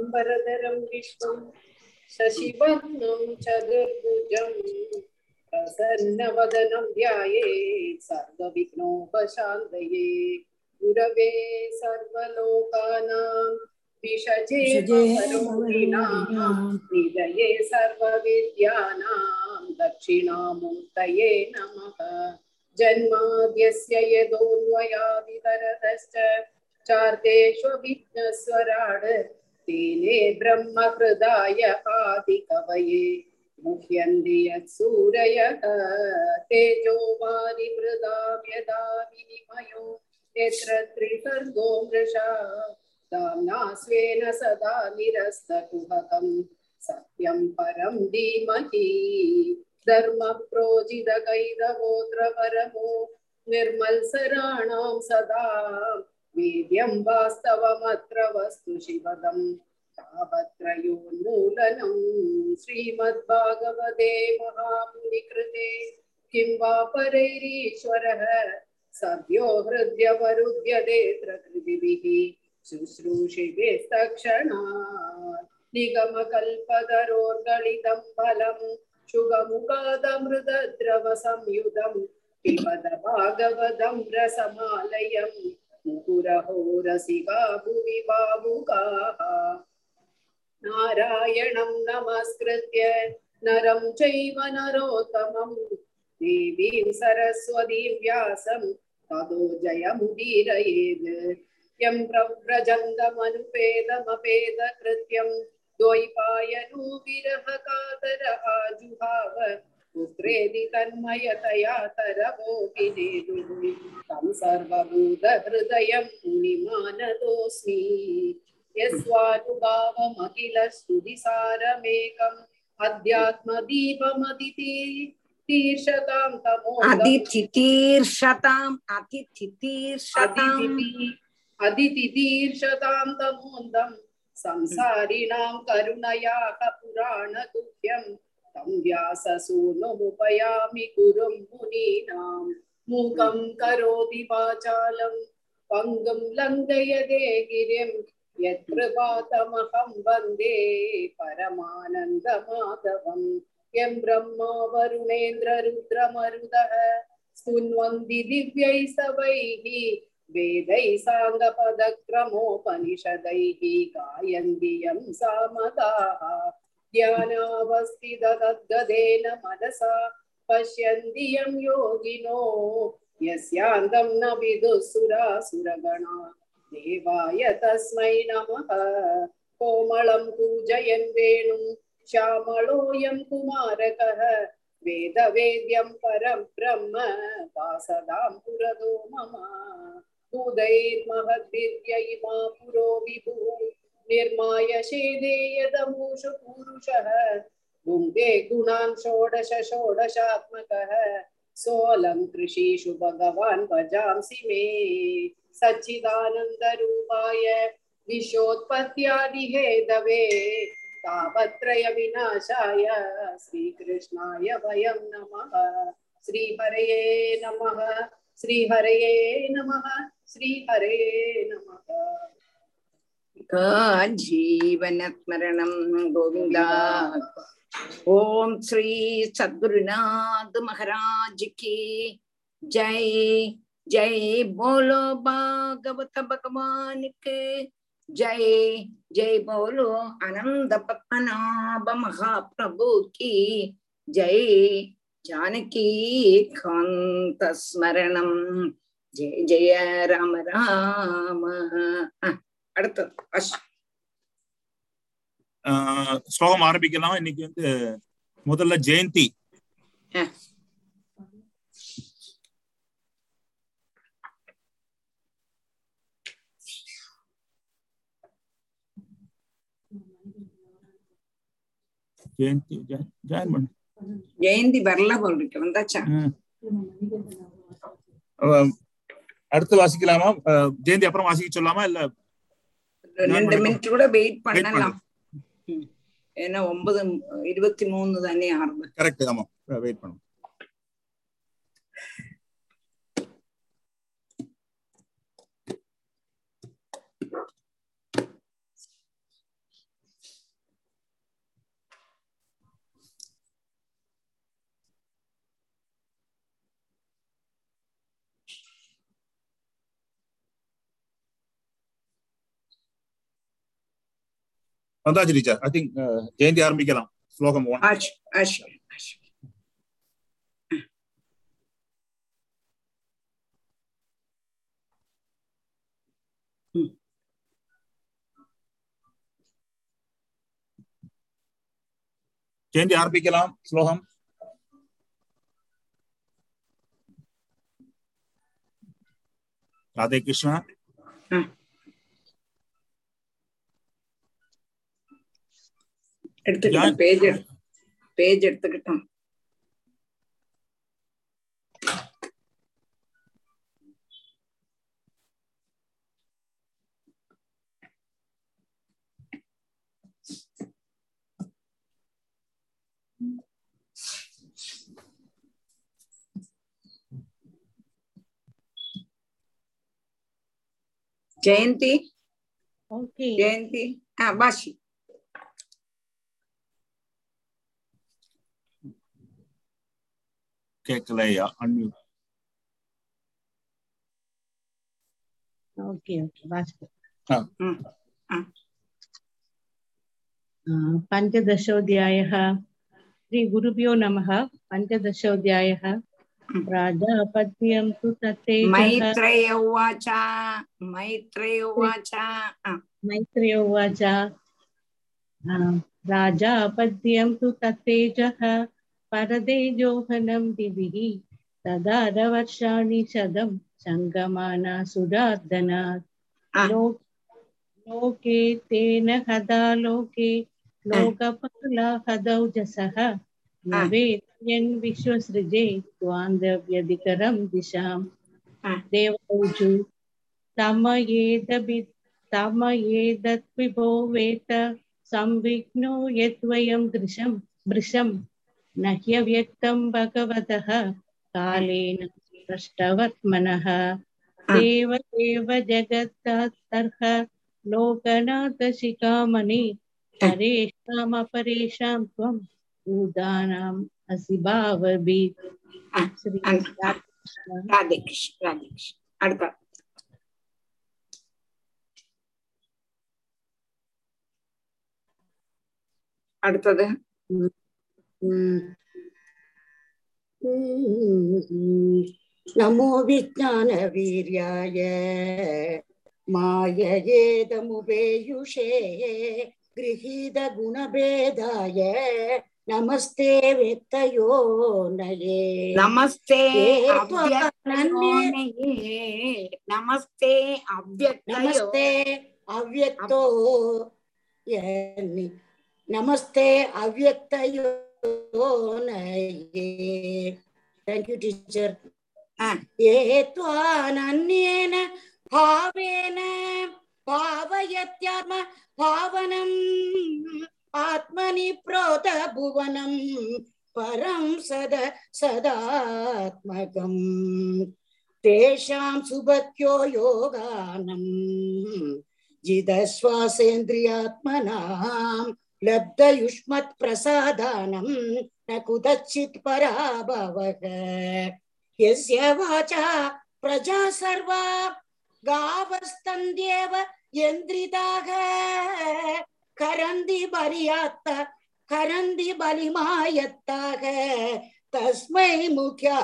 शुक्लाम्बरधरं विष्णुं शशिवर्णं चतुर्भुजं प्रसन्नवदनं ध्यायेत् सर्वविघ्नोपशान्तये गुरवे सर्वलोकानां विषजे भवरोगिणां निधये सर्वविद्यानां दक्षिणामूर्तये नमः जन्माद्यस्य यदोन्वयादितरतश्च चार्तेष्वभिज्ञस्वराड् तेने ब्रह्महृदाय आदिकवये मुह्यन्ति यत्सूरयः तेजो वारिमृदां यदा विनिमयो यत्र त्रिसर्गो मृषा दाम्ना स्वेन सदा निरस्तकुहकं सत्यं परं धीमहि धर्मप्रोजितकैरवोऽत्र परमो निर्मल्सराणां सदा वेद्यं वास्तवमत्र वस्तु शिवदम् तावत्रयोन्मूलनं श्रीमद्भागवते महामुनिकृते किं वा परैरीश्वरः सद्यो हृद्यवरुध्यतेऽत्र कृतिभिः शुश्रूषिभिस्तक्षणात् निगमकल्पतरोर्गलितं फलम् शुभमुखादमृतद्रवसंयुतं पिबद भागवतं रसमालयम् मुहुरहो रसिका भुवि भावुकाः नारायणं नमस्कृत्य नरं चैव नरोत्तमं। देवीं सरस्वतीं व्यासं, ततो जयमुदीरयेत् यं प्रव्रजन्तमनुपेदमपेदकृत्यं द्वैपायनो विरह कातर पुत्रेति तन्मयतया तरवोऽपि तं सर्वभूतहृदयं मुनिमानतोऽस्मि यस्वानुभावमखिलस्तुतिसारमेकम् तीर्षतां तमो अतिथितीर्षताम् संसारिणां करुणया कपुराणगुह्यम् पुराणगुह्यं तं व्याससूनुमुपयामि गुरुं मुनीनां मूकं करोति वाचालं पङ्गुं लङ्घयदे गिरिं यत्कृपातमहं वन्दे परमानन्दमाधवं यं ब्रह्मा वरुणेन्द्ररुद्रमरुदः स्तुन्वन्ति दिव्यैस्तवैः वेदैः साङ्गपदक्रमोपनिषदैः गायन्ति यं सामदाः ध्यानावस्थितद्गदेन मनसा पश्यन्ति यं योगिनो यस्यान्तं न विदुःसुरासुरगणा देवाय तस्मै नमः कोमलं पूजयन् वेणुं श्यामलोऽयं कुमारकः वेदवेद्यं परं ब्रह्म वासदां पुरदो मम उदैर्महद्भिर्य इमा पुरो विभुः निर्माय शेदे यदमूषु पुरुषः। भुङ्गे गुणान् षोडश षोडशात्मकः। सोऽलं कृषिषु भगवान् भजांसि मे। सच्चिदानन्दरूपाय विशोत्पत्त्यादिहेदवे तापत्रय विनाशाय श्रीकृष्णाय वयं नमः। श्रीहरये नमः। श्रीहरये नमः। श्रीहरे नमः। ജീവനസ്മരണം ഗോവിന്ദ ഓം ശ്രീ സദ്ഗുരുനാഥ് മഹാരാജ് കി ജയ് ജയ് ബോലോ ഭാഗവത ഭഗവാനിക്ക് ജയ് ജയ് ബോലോ അനന്ത പത്മനാഭ മഹാപ്രഭു കി ജയ് ജാനകി കാന്ത സ്മരണം ജയ ജയ രാമ രാമ அடுத்தது அஷ். ஸ்லோகம் ஆரம்பிக்கலாம். இன்னைக்கு வந்து முதல்ல ஜெயந்தி. ஜெயந்தி ஜாயின் பண்ணு. ஜெயந்தி வரல போல் இருக்கு. வந்தாச்சா? அடுத்து வாசிக்கலாமா? ஜெயந்தி அப்புறம் வாசிக்க சொல்லாமா? இல்ல ரெண்டு. மினிட் கூட வெயிட் பண்ணலாம். ஏன்னா ஒன்பது இருபத்தி மூணு தானே ஆரம்பம். கரெக்ட் ஆமா. வெயிட் பண்ணும் வந்தாச்சு டீச்சர். ஐ திங்க் ஜெயந்தி ஆரம்பிக்கலாம். ஸ்லோகம் ஒன் ஆச்சு ஆச்சு ஆச்சு. ஜெயந்தி ஆரம்பிக்கலாம் ஸ்லோகம். ராதே கிருஷ்ணா. எடுத்துக்கிட்டோம் பேஜ் பேஜ் எடுத்துக்கிட்டோம். ஜெயந்தி? ஓகே. ஜெயந்தி? ஆ பாஷி. கேட்கலையா அன்மியூட் ஓகே ஓகே வாசிக்கிறேன் ம் पञ्चदशोऽध्यायः श्रीगुरुभ्यो नमः पञ्चदशोऽध्यायः राजापत्यं तु तत्तेजः मैत्रेय उवाच मैत्रेय उवाच आ, मैत्रेय उवाच आ, राजापद्यं तु तत्तेजः परदे जोहनं दिभिः तदारवर्षाणि शतं सङ्गमाना सुरार्दनात् लोके तेन हदा लोके लोकपाला हदौ जसः न वेदयन् विश्वसृजे देवौजु तम एदभि तम एतद्विभो वेत संविघ्नो यद्वयं दृशं भृशं न ह्यव्यक्तं भगवतः कालेन पृष्टवर्त्मनः देव देव जगत्तर्ह लोकनाथशिखामणि परेषामपरेषां त्वं भूतानाम् असि भावभीत् आ, श्री आ, आ. ராதே கிருஷ்ண ராதே கிருஷ்ண அடுத்த அடுத்தது नमो विज्ञानवीर्याय माययेदमुपेयुषे गृहीतगुणभेदाय नमस्ते व्यक्तयो नये நமஸ்தே ஏ அவ்யக்தயோனயே நமஸ்தே அவ்யக்தயோ नमस्ते अव्यक्तो यनि नमस्ते अव्यक्तयो नये थैंक यू टीचर ஆ, ये त्वानन्येन भावेन भावयत्यात्म भावनम् आत्मनि प्रोत भुवनम् परं सद सदात्मकम् तेषां सुभक्यो योगानम् जिदश्वासेन्द्रियात्मनां லப்தயுஷ்மத் பிரசாதானம் ந குதச்சித் பராபவக எஸ்ய வாச்சா பிரஜா சர்வா காவஸ்தந்தேவ எந்திரிதாக கரந்தி பரியாத்த கரந்தி பலிமாயத்தாக தஸ்மை முக்கியா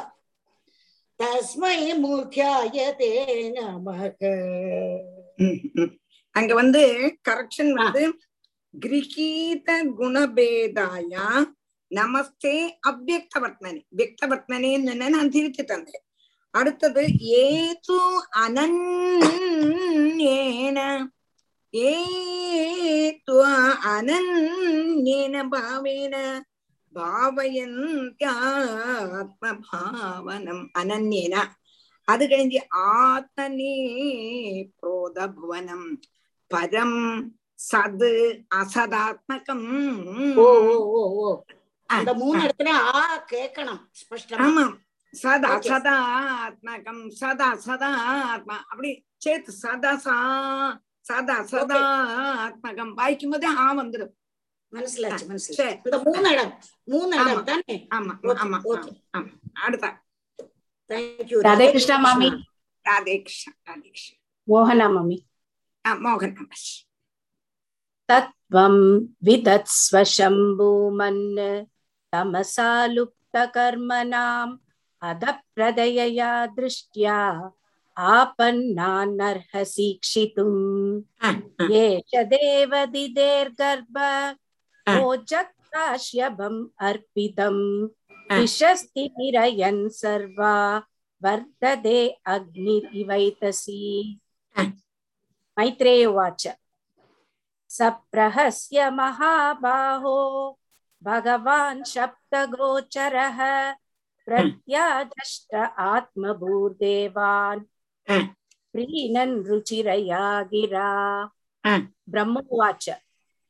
தஸ்மை முக்கியாயதே நமக அங்க வந்து கரெக்ஷன் வந்து கிரகித நமஸ்தே அவ்வக்தவர்த்மனே வியக்தவர்த்மனேன்னு சொன்ன நான் திருத்தி தந்தேன் அடுத்தது ஏது அனன்யேன ஏது அனன்யேன பாவேன பாவயந்தியாத்மபாவனம் அனன்யேன அது கழிஞ்சு ஆத்மனே புரோதபுவனம் பரம் സത് அசதாத்மகம். ஓ ஓ ஓ ஓ. அந்த மூணு இடத்துல ஆ கேட்கணும் ஸ்பஷ்டமா. ஆமாம் சத Okay. அசதாத்மகம் சத அசதாத்மா அப்படி சேர்த்து சதா சா சத அசதாத்மகம் வாய்க்கும் போதே ஆ வந்துடும் மனசிலாச்சு சரி. இந்த மூணு இடம் மூணு ஆமா. இடம் தானே? ஆமா ஆமா. ஆமா அடுத்த. தேங்க்யூ ராதே கிருஷ்ணா மாமி ராதே கிருஷ்ண ராதே கிருஷ்ண. மோகனா மாமி மோகன் நம்பர் त्वं विदत्स्व शम्भूमन् तमसा लुप्तकर्मणाम् अधप्रदयया दृष्ट्या आपन्नानर्हसीक्षितुम्। एष देवदिदेर्गर्भ ओजक्ताश्यभम् अर्पितम्। विशस्ति निरयन् सर्वा वर्धते अग्निरिवैतसी मैत्रेय उवाच। सप्रहस्य महाबाहो। भगवान् शब्दगोचरः प्रत्यादष्ट आत्मभूर्देवान्। प्रीणन् रुचिरया गिरा। ब्रह्मोवाच।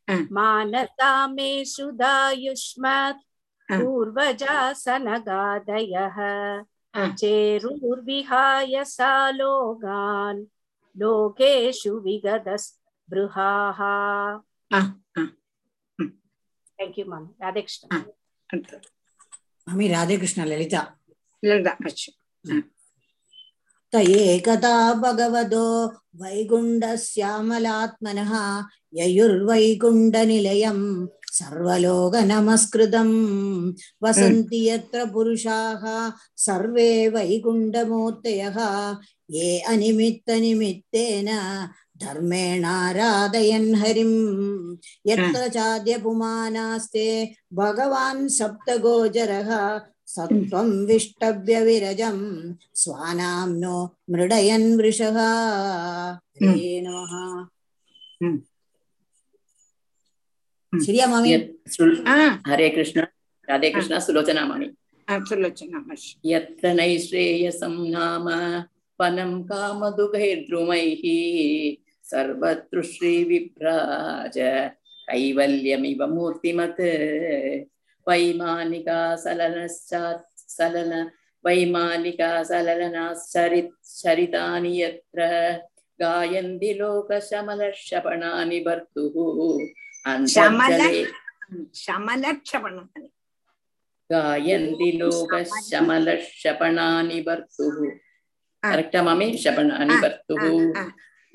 मानसा मे सुधायुष्मत् पूर्वजासनगादयः। चेरुर्विहाय सा लोगान् लोकेषु विगतस्पृहाः Thank you, ma'am. Radhakrishna. அடுத்தது. மாமி ராதேகிருஷ்ண லலிதா லலிதா அச்சு त एकदा भगवतो वैकुण्ठश्यामलात्मनः ययुर्वैकुण्ठनिलयम् सर्वलोकनमस्कृतम् वसन्ति यत्र पुरुषाः सर्वे वैकुण्ठमूर्तयः ये अनिमित्तनिमित्तेन धर्मेणाराधयन् हरिम् यत्र चाद्य पुमानास्ते भगवान् सप्तगोचरः सत्त्वं विष्टभ्य विरजं स्वानाम्नो मृडयन् वृषः हरे नमः ம். ம். சரியா மாமி यत् सुल- ஆ हरे कृष्ण राधे कृष्ण सुलोचनामणि ஆ, சொல்லச்சுன்னா அச்சு यत्र सर्वत्र श्रीविभ्राज कैवल्यमिव मूर्तिमत् वैमानिका सलनश्चात् सलन वैमानिका सलनाश्चरित् चरितानि यत्र गायन्ति लोकशमलक्षपणानि भर्तुः अन्तर्जले शमलक्षपणानि गायन्ति लोकशमलक्षपणानि भर्तुः करेक्टा ममी शपणानि भर्तुः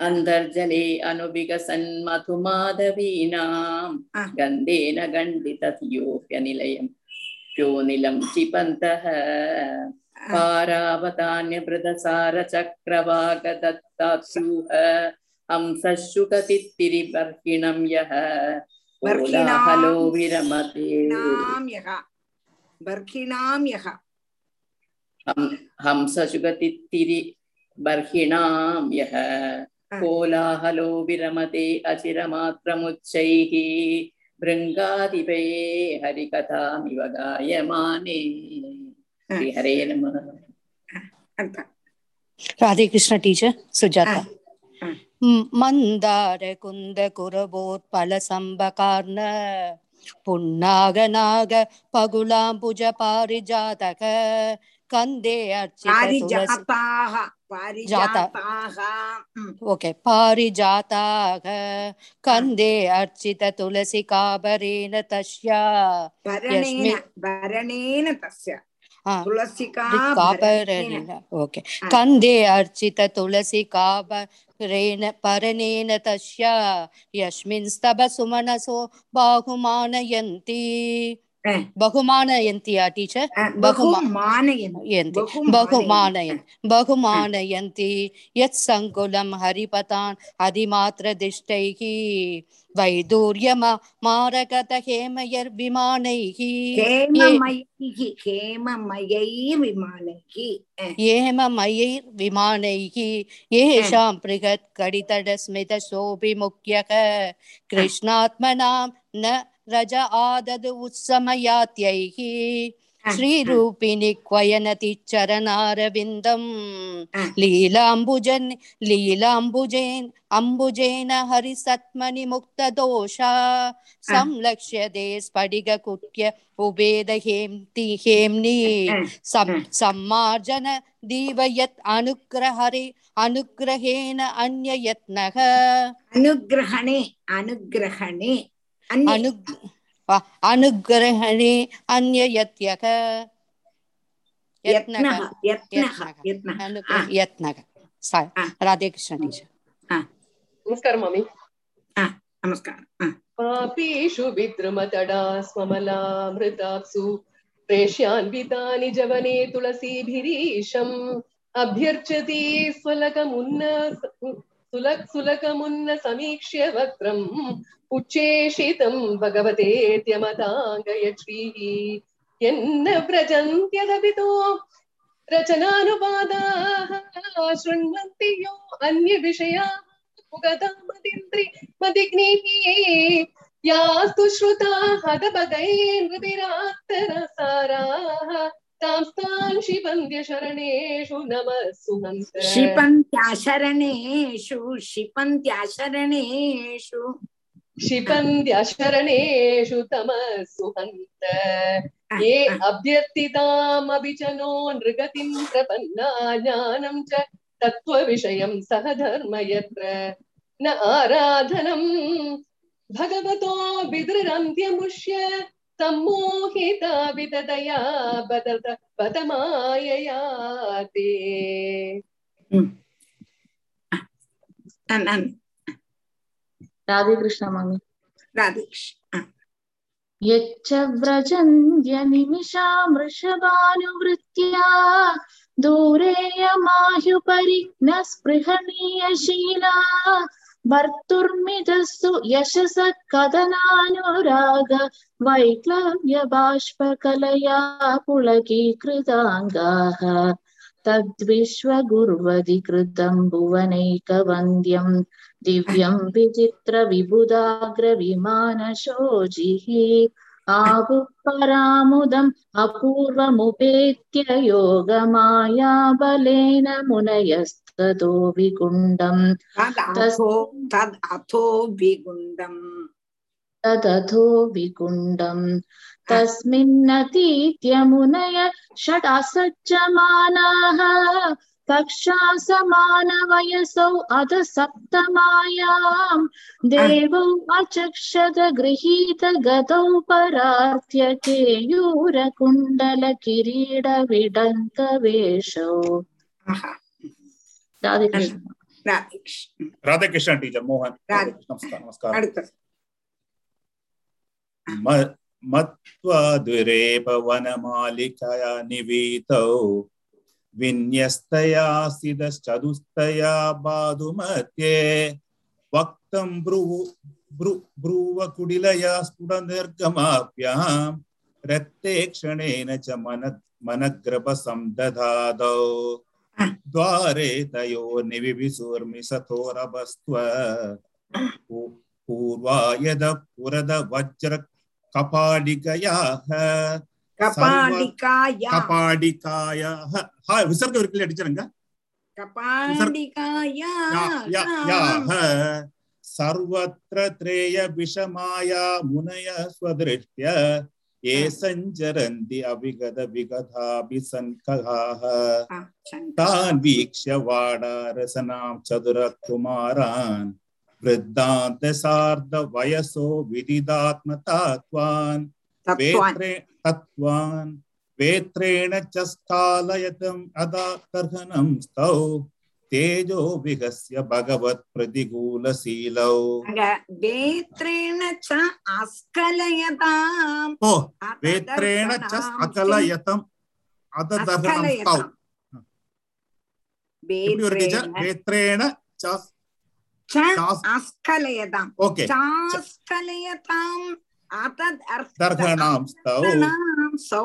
अन्तर्जले अनुबिकसन्मथु माधवीनाम् गन्धेन गण्डितयोऽप्यनिलयं प्योनिलं क्षिपन्तः पारावतान्यभृतसारचक्रवागदत्तात्सूह हंसशुकतित्तिरिबर्हिणं यः कोलाहलो विरमते बर्हिणां यः। यः। कोलाहलो विरमते अचिरमात्रमुच्चैः भृङ्गादिपे हरिकथामिव गायमाने श्रीहरे नमः அர்த்தம் राधे कृष्ण टीचर सुजाता हाँ, हाँ। म- मंदार कुंद कुरबोत्पल संबकार्ण पुन्नागनाग पगुलाम्बुज ओके कन्दे अर्चित तुलसी काबरेण तस्या। तस्य। हाँ। ओके। कन्दे अर्चित तुलसी काबरेण परणेन तस्या। यस्मिन् स्तभ सुमनसो बाहुमानयन्ति। बहुमानयन्ति टीचर् बहुमानयन्ति बहुमानयन् बहुमानयन्ति यत् हरिपतान् हरिमात्रदिष्टैः वैदूर्यम मारकत हेमयर्विमानैः हेममयैर्विमानैः येषां बृहत् कडितडस्मितशोभिमुख्यः कृष्णात्मनां न रज आदद उत्समयात्यैः श्रीरूपिणि क्वयनति चरणारविन्दम् लीलाम्बुजन् लीलाम्बुजेन् अम्बुजेन हरिसत्मनि मुक्तदोषा संलक्ष्यते स्फटिककुट्य उभेदहेम्ति हेम्नि सम्मार्जन दीवयत् अनुग्रहरे अनुग्रहेण अन्ययत्नः अनुग्रहणे अनुग्रहणे अनु अनुग्रहणे अन्ययत्यः। यत्नः यत्नः यत्नः राधे कृष्ण नमस्कार मामी। नमस्कार। पापीषु विद्रुमतडा स्वमलामृताप्सु सुलक सुलक सुलक्सुलकमुन्न समीक्ष्य वक्त्रम् उच्चेषितं भगवतेऽद्यमताङ्गयश्रीः यन्न व्रजन्त्यदपितो रचनानुवादाः शृण्वन्ति यो अन्यविषयाः यास्तु श्रुता हदभगैर्विरात्तरसाराः तां तान् शिवन्द्य शरणेषु नमः सुहन्त क्षिपन्त्याशरणेषु क्षिपन्त्याशरणेषु क्षिपन्त्यशरणेषु तमः सुहन्त ये अभ्यर्थितामपि च नो नृगतिं प्रपन्ना ज्ञानं च तत्त्वविषयं सह धर्म यत्र। न आराधनम् भगवतो विदृरन्त्यमुष्य सम्मोहिता विततया बदत बदमायया ते hmm. राधे कृष्ण मामी। राधे कृष्ण ah. यच्च व्रजन्त्यनिमिषा वृषभानुवृत्त्या दूरेयमाहुपरिघ्नस्पृहणीयशीला स्पृहणीयशीला भर्तुर्मिदस्तु यशस कदनानुराग वैक्लव्यबाष्पकलया पुलकीकृताङ्गाः तद्विश्वगुर्वधिकृतं भुवनैकवन्द्यम् दिव्यं विचित्रविबुधाग्रविमानशोचिः आहुः परामुदम् अपूर्वमुपेत्य योगमायाबलेन मुनयस्ततो तदो विगुण्डम् तदथो विगुण्डम् तदथो विगुण्डम् तस्मिन्नतीत्यमुनय षडासज्जमानाः। कक्षासमानवयसौ अध सप्तमायाम् देवौ अचक्षद गृहीत गतौ परार्थ्यकेयूरकुण्डलकिरीडविडङ्कवेषौ केयूरकुण्डल किरीडविडङ्कवेषौ ஆஹா राधे कृष्ण ராதேஷ் ராதாகிருஷ்ணன் டீச்சர் மோகன் ராதே. நமஸ்காரம் நமஸ்காரம் அடுத்தது म- मत्वा दुरेपवनमालिकया निवीतौ विन्यस्तया सिदश्चतुस्तया बाधुमध्ये वक्तं ब्रुवु ब्रु ब्रुवकुडिलया स्फुटनिर्गमाभ्याम् रक्ते क्षणेन च मन मनग्रभसंदधादौ द्वारे तयो निविभिसुर्मिसतोरभस्त्व पू- पूर्वायद पुरद वज्र कपाडिकयाः கபாலிகாயா கபாடிகாயாः ஹா விசர்க்கம் இருக்குல்ல அடிச்சிருங்க கபாலிகாயா या- या- याः सर्वत्र त्रेय एसञ्चरन्ति अविगत विगताभिसङ्कघाः तान् वीक्ष्य वाडारसनां चतुरकुमारान् वृद्धान्तसार्धवयसो विदिदात्मतात्वान् वेत्रे तत्त्वान् वेत्रेण च स्खालयतम् अदा कर्हनं स्तौ तेजो विहस्य भगवत् प्रतिकूलशीलौ वेत्रेण च अस्खलयताम् ओ वेत्रेण च अकलयतम् अददहनं तौ वेत्रेण च अस्खलयताम् ओके चास्खलयताम् अतदर्थनां स्तौ सौ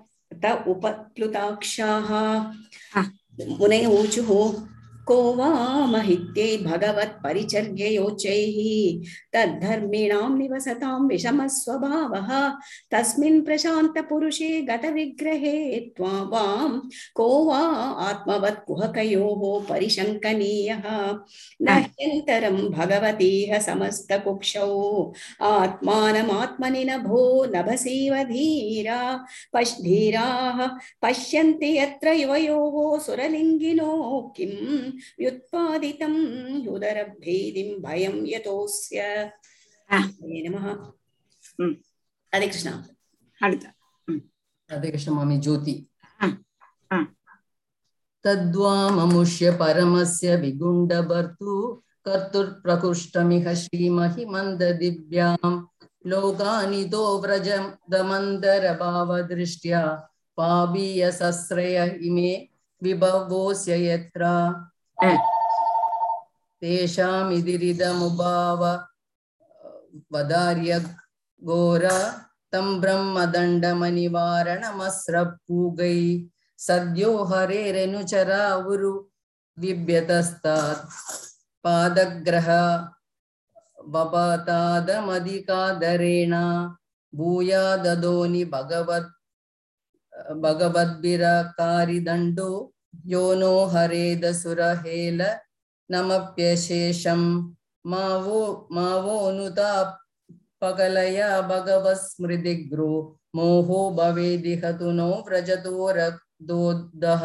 उपत्लुताक्षा मुनय ऊचु को वा महित्ये भगवत्परिचर्ययोच्चैः तद्धर्मिणां निवसतां विषमस्वभावः। तस्मिन् प्रशान्तपुरुषे गतविग्रहे त्वा वां को वा आत्मवत् कुहकयोः परिशङ्कनीयः भगवतीह समस्तकुक्षौ। आत्मानमात्मनि नभो नभसीव धीरा। पश् धीराः पश्यन्ति यत्र युवयोः सुरलिङ्गिनो किं व्युत्पादितं उदरभेदिं भयं यतोऽस्य। नमः। हरे कृष्ण। हरे कृष्ण मामि ज्योति। तद्वा ममुष्य परमस्य विगुण्डभर्तु कर्तुर्प्रकुष्ठमिह श्रीमहिमन्ददिव्याम्। लोकानितो व्रजदमन्दरभावदृष्ट्या पाबीयसस्रय इमे विभवोऽस्य तेषामिदिरिदमुभाव वदार्य घोर तं ब्रह्मदण्डमनिवारणमस्रपूगै सद्यो हरेरनुचरा उरु पादग्रह वपतादमधिकादरेण भूयाददोनि भगवत् भगवद्भिरकारिदण्डो यो नो हरेदसुरहेल नमप्यशेषं मा वो मा वोऽनुता पकलया भगवस्मृतिग्रो। मोहो भवेदिह तु नो व्रजतो रक्तोदः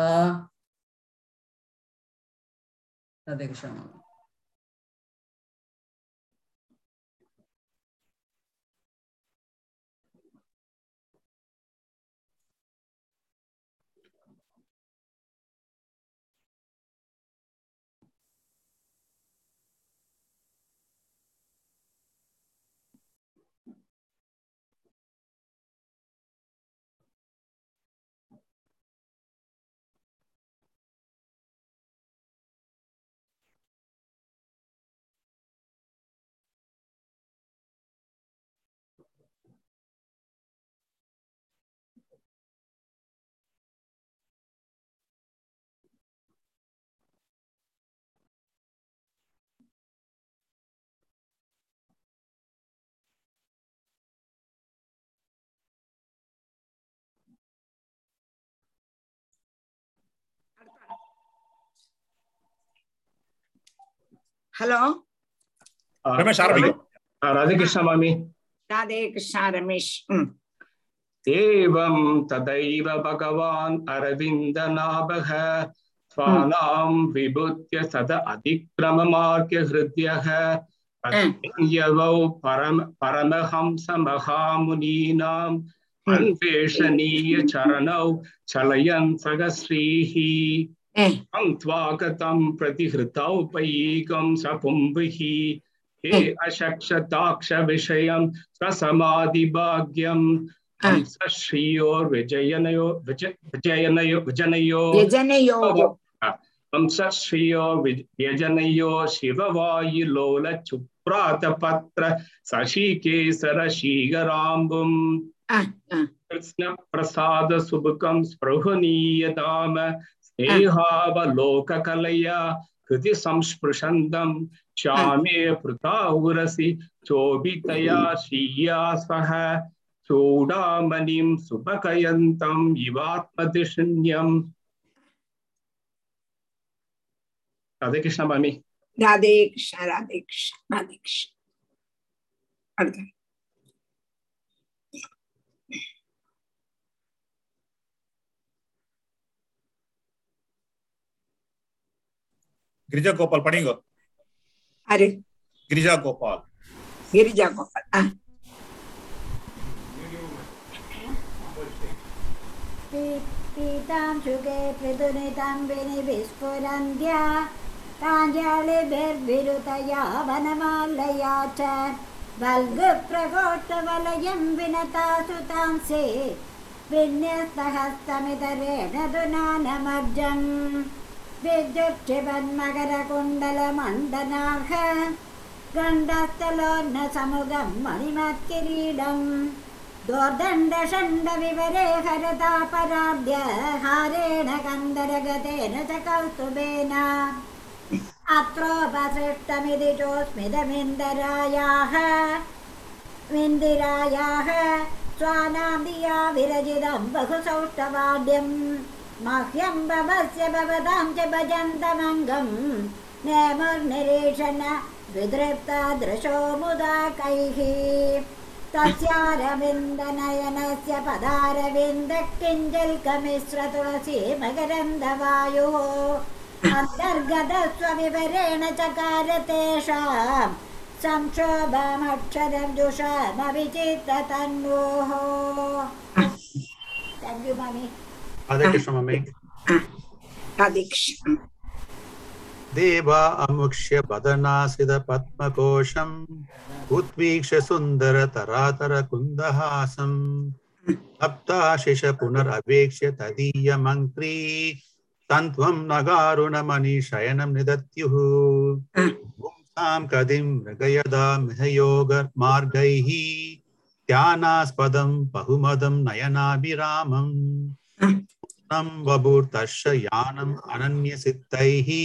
हेलो रमेश आरबी राधे कृष्ण मामी राधे कृष्ण रमेश तदैव भगवान अरविंद नाभः स्वानाम विभुत्य परमहंस महामुनीनाम अन्वेषणीय चरणौ चलयन् सगश्रीः Mm. त्वागतं प्रतिहृतौपयीकं सपुम्भिः हे mm. अशक्षताक्षविषयं ससमाधिभाग्यं। mm. हंसश्रियोर्विजयनयो विजयनयो विजनयो। हंसश्रियो व्यजनयो शिववायुलोलचुप्रातपत्र शशिकेसरशीगराम्बुम् कृष्णप्रसादसुभुकं स्पृहनीयताम देहावलोककलया हाँ। कृति संस्पृशन्दं चोभितया सह चूडामणिं सुपकयन्तम् इवात्मधिशून्यम् राधे कृष्ण मामी। राधे कृष्ण राधे कृष्ण राधे कृष्ण गिरिजा गोपाल पढ़ेंगे अरे गिरिजा गोपाल गिरिजा गोपाल पीतां पृदुनितां विनिविस्फुरन्त्या वनमालया च विनता सुतांसि विन्यस्तहस्तमितरेण विद्युक्षिपन्मकरकुण्डलमण्डनाः गण्डस्थलोन्नसमुगं मणिमत्किरीडम् दोर्दण्डषण्डविवरे हरतापराद्य हारेण कन्दरगतेन च कौस्तुभेन अत्रोपसृष्टमिति चोस्मिदमिन्दरायाः विन्दिरायाः स्वानां दिया विरजितं बहुसौष्ठवाद्यं मह्यं भवस्य भवतां च भजन्तमङ्गं नेमुर्निरीक्षण विदृप्तादृशो मुदा कैः तस्यारविन्दनयनस्य पदारविन्दः किञ्जल्कमिश्र तुलसी मकरन्दवायुः अन्तर्गतस्वविवरेण चकार तेषां संक्षोभमक्षरं जुषामविचित्ततन्वोः Thank you, Radhe Krishna mummy Radhe Krishna देवा अमुक्ष्य बदनासिद पद्मकोशम् उद्वीक्ष्य सुन्दरतरातरकुन्दहासम् सप्ताशिष पुनरवेक्ष्य तदीयमङ्क्री तन्त्वं नगारुणमनिशयनं निदत्युः पुंसां कदिं मृगयदामिहयोगमार्गैः ध्यानास्पदं बहुमदं नयनाभिरामम् ரத்னம் வபூர்தஷ யானம் அனன்ய சித்தைஹி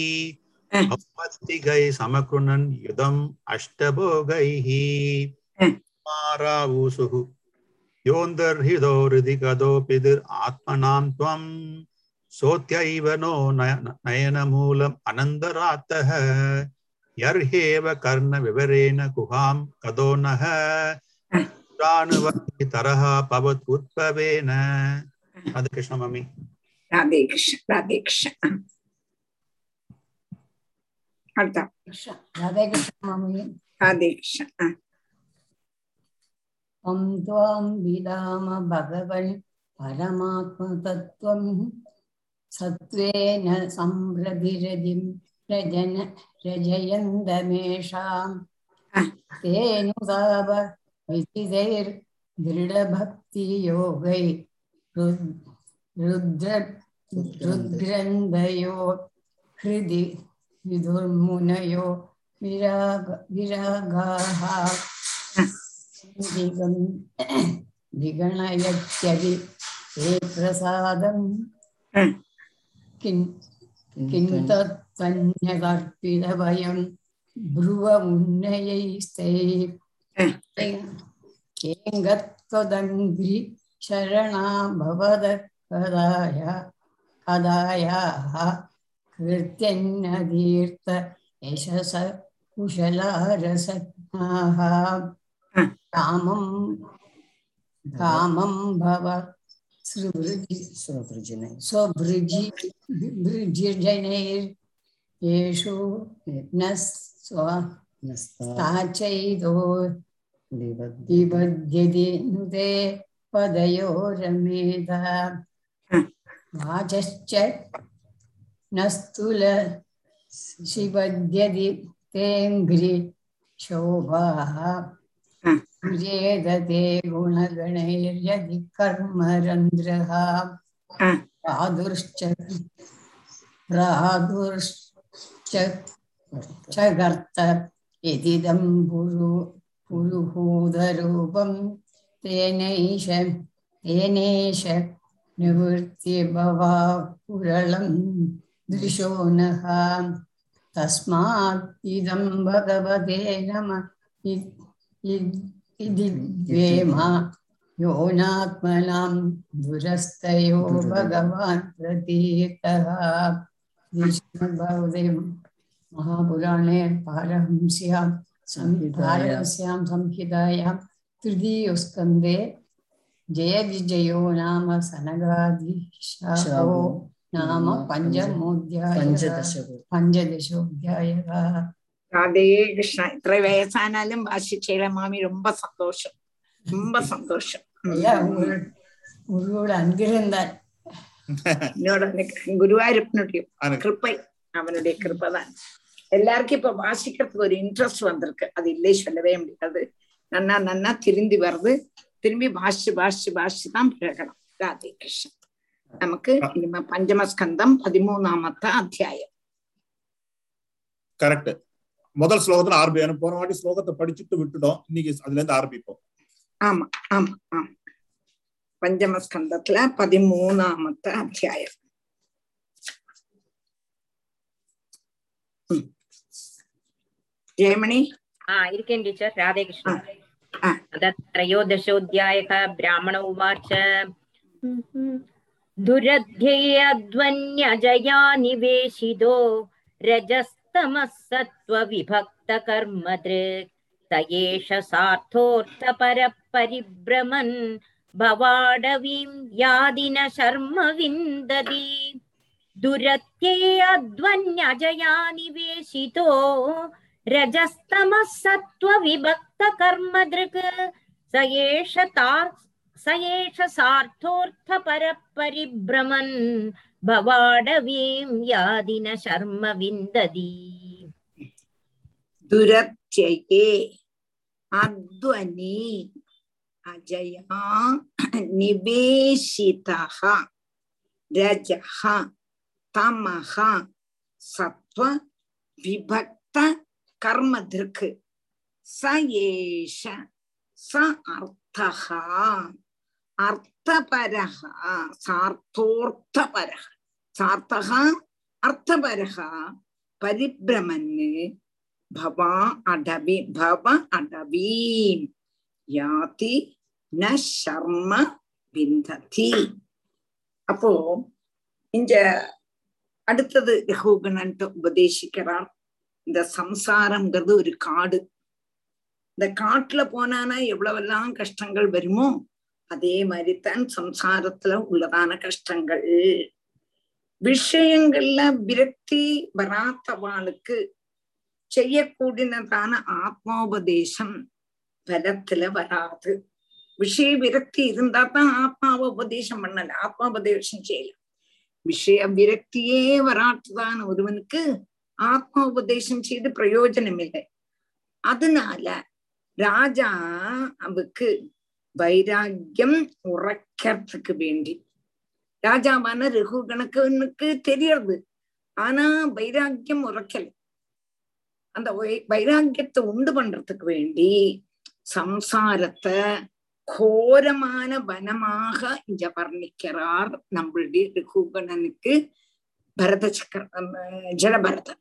அவஸ்திகை சமகுணன் யுதம் அஷ்டபோகைஹி மாராவூசுகு யோந்தர்ஹிதோ ஹிருதிகதோபிதிர் ஆத்மனாம் துவம். சோத்யைவனோ நயனமூலம் அனந்தராத்தக. யர்ஹேவ கர்ண விவரேன குஹாம் கதோனக. தரஹா பவத் உத்பவேன पवत् उत्पवेन राधे कृष्ण मम्मी ராதேகிருஷ்ணன் ராதேகிருஷ்ணன் அடுத்த राधे कृष्ण मम्मी ராதேகிருஷ்ணன் त्वं त्वां विदाम भगवन् परमात्मतत्त्वं सत्त्वेन सम्प्रतिरजिं रजन रजयन्दमेषां तेनुताप विचिदैर्दृढभक्तियोगै रुद्- रुद्र रुद्रन्दयो हृदि विदुर्मुनयो विराग विरागाः दिगं दिगणयत्यपि ते प्रसादं किं किं तत्त्वन्यकर्पितभयं ब्रुव उन्नयैस्ते केङ्गत्वदङ्घ्रि शरणा भवद कदाय कदायाः कृत्यन्नदीर्थ यशस कुशलारसज्ञाः कामं कामं भव सुवृजि स्वभृजिनै स्वभृजि भृजिजनैर् येषु न स्व स्ताचैदो निबध्यति नुते पदयोरमेधा वाचश्च न स्थूल शिवद्यदि तेऽङ्घ्रि शोभाः सुजेदते गुणगणैर्यदि कर्मरन्ध्रः प्रादुर्श्च प्रादुर्श्च च कर्त यदिदं पुरु पुरुहूतरूपं तेनैष तेनेश निवृत्तिभवा पुरलं दृशो नः तस्मात् इदं भगवते नमः। इति। द्वेम योनात्मनां दुरस्तयो भगवान् प्रतीतः। श्रीमद्भगवते महापुराणे पारहंस्यां संहितायां। संहितायां तृतीयस्कन्धे जय विजयो नाम सनगादिशाहो नाम पञ्चमोऽध्यायः पञ्चदशो। पञ्चदशोऽध्यायः ராதே கிருஷ்ணா இத்தனை வயசானாலும் வாசிச்சேல மாமி ரொம்ப சந்தோஷம் ரொம்ப சந்தோஷம் எல்லாம் உங்களோட உங்களோட அன்பிருந்தார் என்னோட எனக்கு குருவாயூரப்பனுடைய கிருப்பை அவனுடைய கிருப்பை தான் எல்லாருக்கும் இப்ப வாசிக்கிறதுக்கு ஒரு இன்ட்ரெஸ்ட் வந்திருக்கு அது இல்லை சொல்லவே முடியாது நன்னா நன்னா திரும்பி வருது திரும்பி வாசிச்சு வாசிச்சு வாசிச்சு தான் பழகணும் ராதே கிருஷ்ணன். நமக்கு இனிமே பஞ்சமஸ்கந்தம் பதிமூணாமத்த அத்தியாயம். கரெக்ட். முதல் ஸ்லோகத்துல ஆரம்பிக்கணும் போன வாட்டி ஸ்லோகத்தை படிச்சுட்டு விட்டுட்டோம். இன்னைக்கு அதுல இருந்து ஆரம்பிப்போம். ஆமா ஆமா ஆமா. பஞ்சமஸ்கந்தத்துல பதிமூணாமத்த அத்தியாயம். ஜெயமணி? ஆ இருக்கேன் டீச்சர். ராதே கிருஷ்ணன். त्रयोदशोऽध्यायः ब्राह्मण उवाच। दुरध्येयध्वन्यजया निवेशितो रजस्तमः सत्त्वविभक्तकर्मदृक् त एष सार्थोऽर्थपरपरिभ्रमन् भवाडवीं यादिन शर्म विन्दति दुरत्येयध्वन्यजया निवेशितो रजस्तमः सत्त्वविभक्तकर्मदृक् स एष तार् स एष सार्थोऽर्थपरः परिभ्रमन् भवाडवीं यादि न शर्म विन्दति दुरत्यये अध्वनि अजया निवेशितः रजः तमः सत्त्व विभक्त கர்மத்திற்கு. ச ஏஷ ச அர்த்தகா அர்த்தபரகா சார்த்தோர்த்தபரக சார்த்தகா அர்த்தபரகா பரிபிரமன்னு. பவா அடவி பவ அடவீம். யாதி ந சர்ம பிந்ததி அப்போ இங்க அடுத்தது யகோகணன்ட்டு உபதேசிக்கிறார். இந்த சம்சாரம்ங்கிறது ஒரு காடு. இந்த காட்டுல போனானா எவ்வளவெல்லாம் கஷ்டங்கள் வருமோ அதே மாதிரிதான் சம்சாரத்துல உள்ளதான கஷ்டங்கள். விஷயங்கள்ல விரக்தி வராதவாளுக்கு செய்யக்கூடியதான ஆத்மோபதேசம் பலத்துல வராது. விஷய விரக்தி இருந்தா தான் ஆத்மாவை உபதேசம் பண்ணல ஆத்மா உபதேசம் செய்யலாம். விஷய விரக்தியே வராட்டுதான் ஒருவனுக்கு. ஆத்மோபதேசம் செய்து பிரயோஜனம் இல்லை அதனால ராஜா அவுக்கு வைராக்கியம் உரைக்கிறதுக்கு வேண்டி ராஜாவான ரகு கணக்கனுக்கு தெரியறது ஆனா வைராக்கியம் உரைக்கல அந்த வைராக்கியத்தை உண்டு பண்றதுக்கு வேண்டி சம்சாரத்தை கோரமான வனமாக இங்க வர்ணிக்கிறார் நம்மளுடைய ரகுகணனுக்கு பரத சக்கர ஜடபரதன்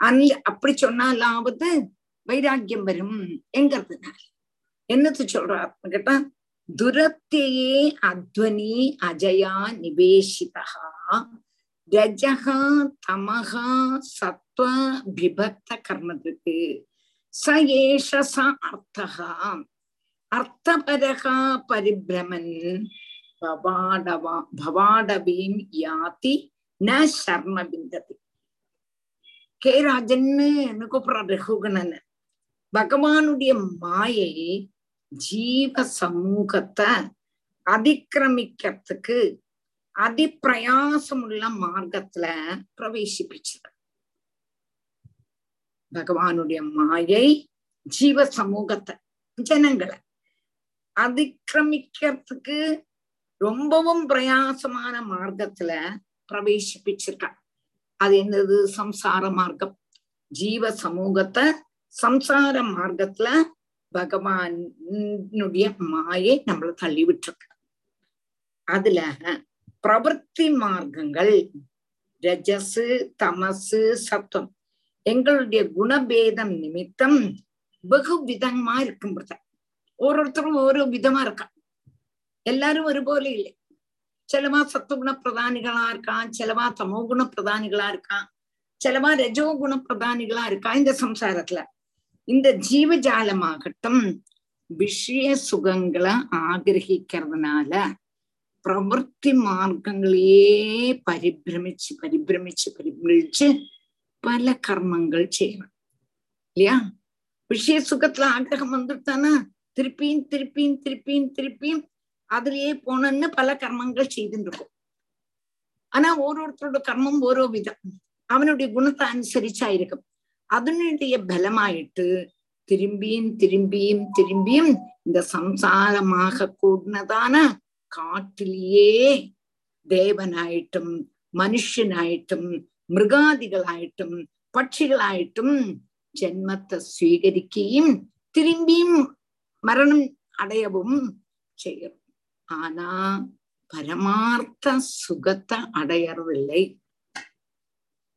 அந்த அப்படி சொன்னாலாவது வைராக்கியம் வரும் எங்கிறதுனால என்னத்து சொல்றாருன்னு கேட்டா துரத்தையே அத்வனி அஜயா நிவேசிதா ரஜகா தமகா சத்வ விபக்த கர்மத்துக்கு ச ஏஷ ச அர்த்தகா அர்த்தபரகா பரிபிரமன். பவாடவா பவாடவீம் யாதி ந சர்ம பிந்ததி கே ராஜன்னு கூப்பிடுற ரகுகணன் பகவானுடைய மாயை ஜீவ சமூகத்தை அதிக்கிரமிக்கிறதுக்கு அதிப்பிரயாசமுள்ள மார்க்கத்துல பிரவேசிப்பிச்சிருக்கு பகவானுடைய மாயை ஜீவ சமூகத்தை ஜனங்களை அதிக்கிரமிக்கிறதுக்கு ரொம்பவும் பிரயாசமான மார்க்கத்துல பிரவேசிப்பிச்சிருக்கான். அது என்னது? சம்சார மார்க்கம். ஜீவ சமூகத்தை சம்சார மார்க்கத்துல பகவானுடைய மாயை நம்மள தள்ளி விட்டுருக்கு. அதுல பிரவர்த்தி மார்க்கங்கள் ரஜசு தமசு சத்தம் எங்களுடைய குணபேதம் நிமித்தம் வெகு விதமா இருக்கும் ஒருத்தரும் ஓரோ விதமா இருக்கா? எல்லாரும் ஒருபோல இல்லை. சிலவா சத்துவகுண பிரதானிகளா இருக்கான் சிலவா தமோ குண பிரதானிகளா இருக்கான் சிலவா ரஜோ குண பிரதானிகளா இருக்கா இந்த சம்சாரத்துல இந்த ஜீவஜாலமாகட்டும் விஷய சுகங்களை ஆகிரகிக்கிறதுனால பிரவர்த்தி மார்க்கங்களையே பரிபிரமிச்சு பரிபிரமிச்சு பரிபிரமிச்சு பல கர்மங்கள் செய்யணும் இல்லையா விஷய சுகத்துல ஆகிரகம் வந்துட்டானா திருப்பியும் திருப்பியும் திருப்பியும் திருப்பியும் அதுலயே போனோம்னு பல கர்மங்கள் செய்துட்டு இருக்கும் ஆனா ஓரோருத்தரோட கர்மம் ஓரோ விதம். அவனுடைய குணத்தை அனுசரிச்சா இருக்கும் அதனுடைய பலமாயிட்டு திரும்பியும் திரும்பியும் திரும்பியும் இந்த சம்சாரமாக கூடினதான காட்டிலேயே தேவனாயிட்டும் மனுஷனாயிட்டும் மிருகாதிகளாயிட்டும் பட்சிகளாயிட்டும் ஜென்மத்தை சுவீகரிக்கையும் திரும்பியும் மரணம் அடையவும் செய்யும். ஆனா பரமார்த்த சுகத்தை அடையறதில்லை.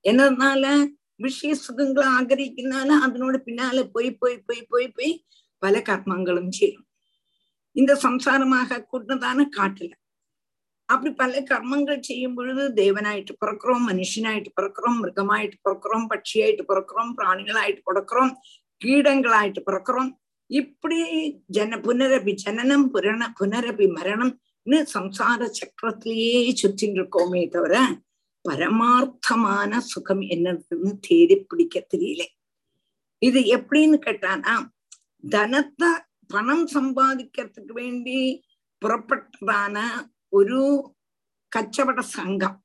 என்னதுனால? விஷய சுகங்களை ஆகரிக்கிறதுனால அதனோட பின்னால போய் போய் போய் போய் போய் பல கர்மங்களும் செய்யும். இந்த சம்சாரமாக கூடதான காட்டுல. அப்படி பல கர்மங்கள் செய்யும் பொழுது தேவனாயிட்டு பிறக்கிறோம் மனுஷனாயிட்டு பிறக்கிறோம் மிருகமாயிட்டு பிறக்கிறோம் பட்சியாயிட்டு பிறக்கிறோம் பிராணிகளாயிட்டு பிறக்கிறோம் கீடங்களாயிட்டு பிறக்கிறோம். இப்படி ஜன புனரபி ஜனனம் புரண புனரபி மரணம்னு சம்சார சக்கரத்திலேயே சுத்தின்னு இருக்கோமே தவிர பரமார்த்தமான சுகம் என்னதுன்னு தேடி பிடிக்க தெரியல. இது எப்படின்னு கேட்டானா தனத்தை பணம் சம்பாதிக்கிறதுக்கு வேண்டி புறப்பட்டதான ஒரு கச்சவட சங்கம்.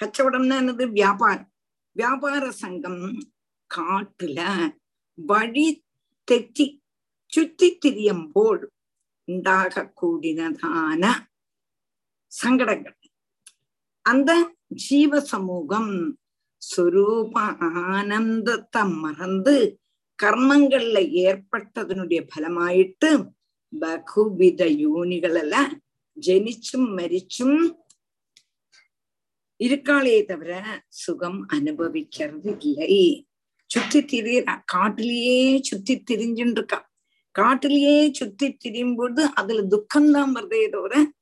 கச்சவடம்னா என்னது? வியாபாரம். வியாபார சங்கம் காட்டுல வழி தெറ്റി ചുറ്റിത്തിരിയുമ്പോൾ ഉണ്ടാകക്കൂടിനതാന സങ്കടങ്ങൾ അന്ത ജീവസമൂഹം സ്വരൂപ ആനന്ദത്തെ മറന്ന് കർമ്മങ്ങളില് ഏർപ്പെട്ടതിനുടേ ഫലമായിട്ട് ബഹുവിധ യോനികളല്ല ജനിച്ചും മരിച്ചും இருக்காளே தவிர சுகம் அனுபவிக்கிறது இல்லை சுத்தி திரியறா காட்டிலேயே சுத்தி திரிஞ்சுட்டு இருக்கா காட்டிலேயே சுத்தி திரியும்போது அதுல துக்கம்தான் வருதே தவிர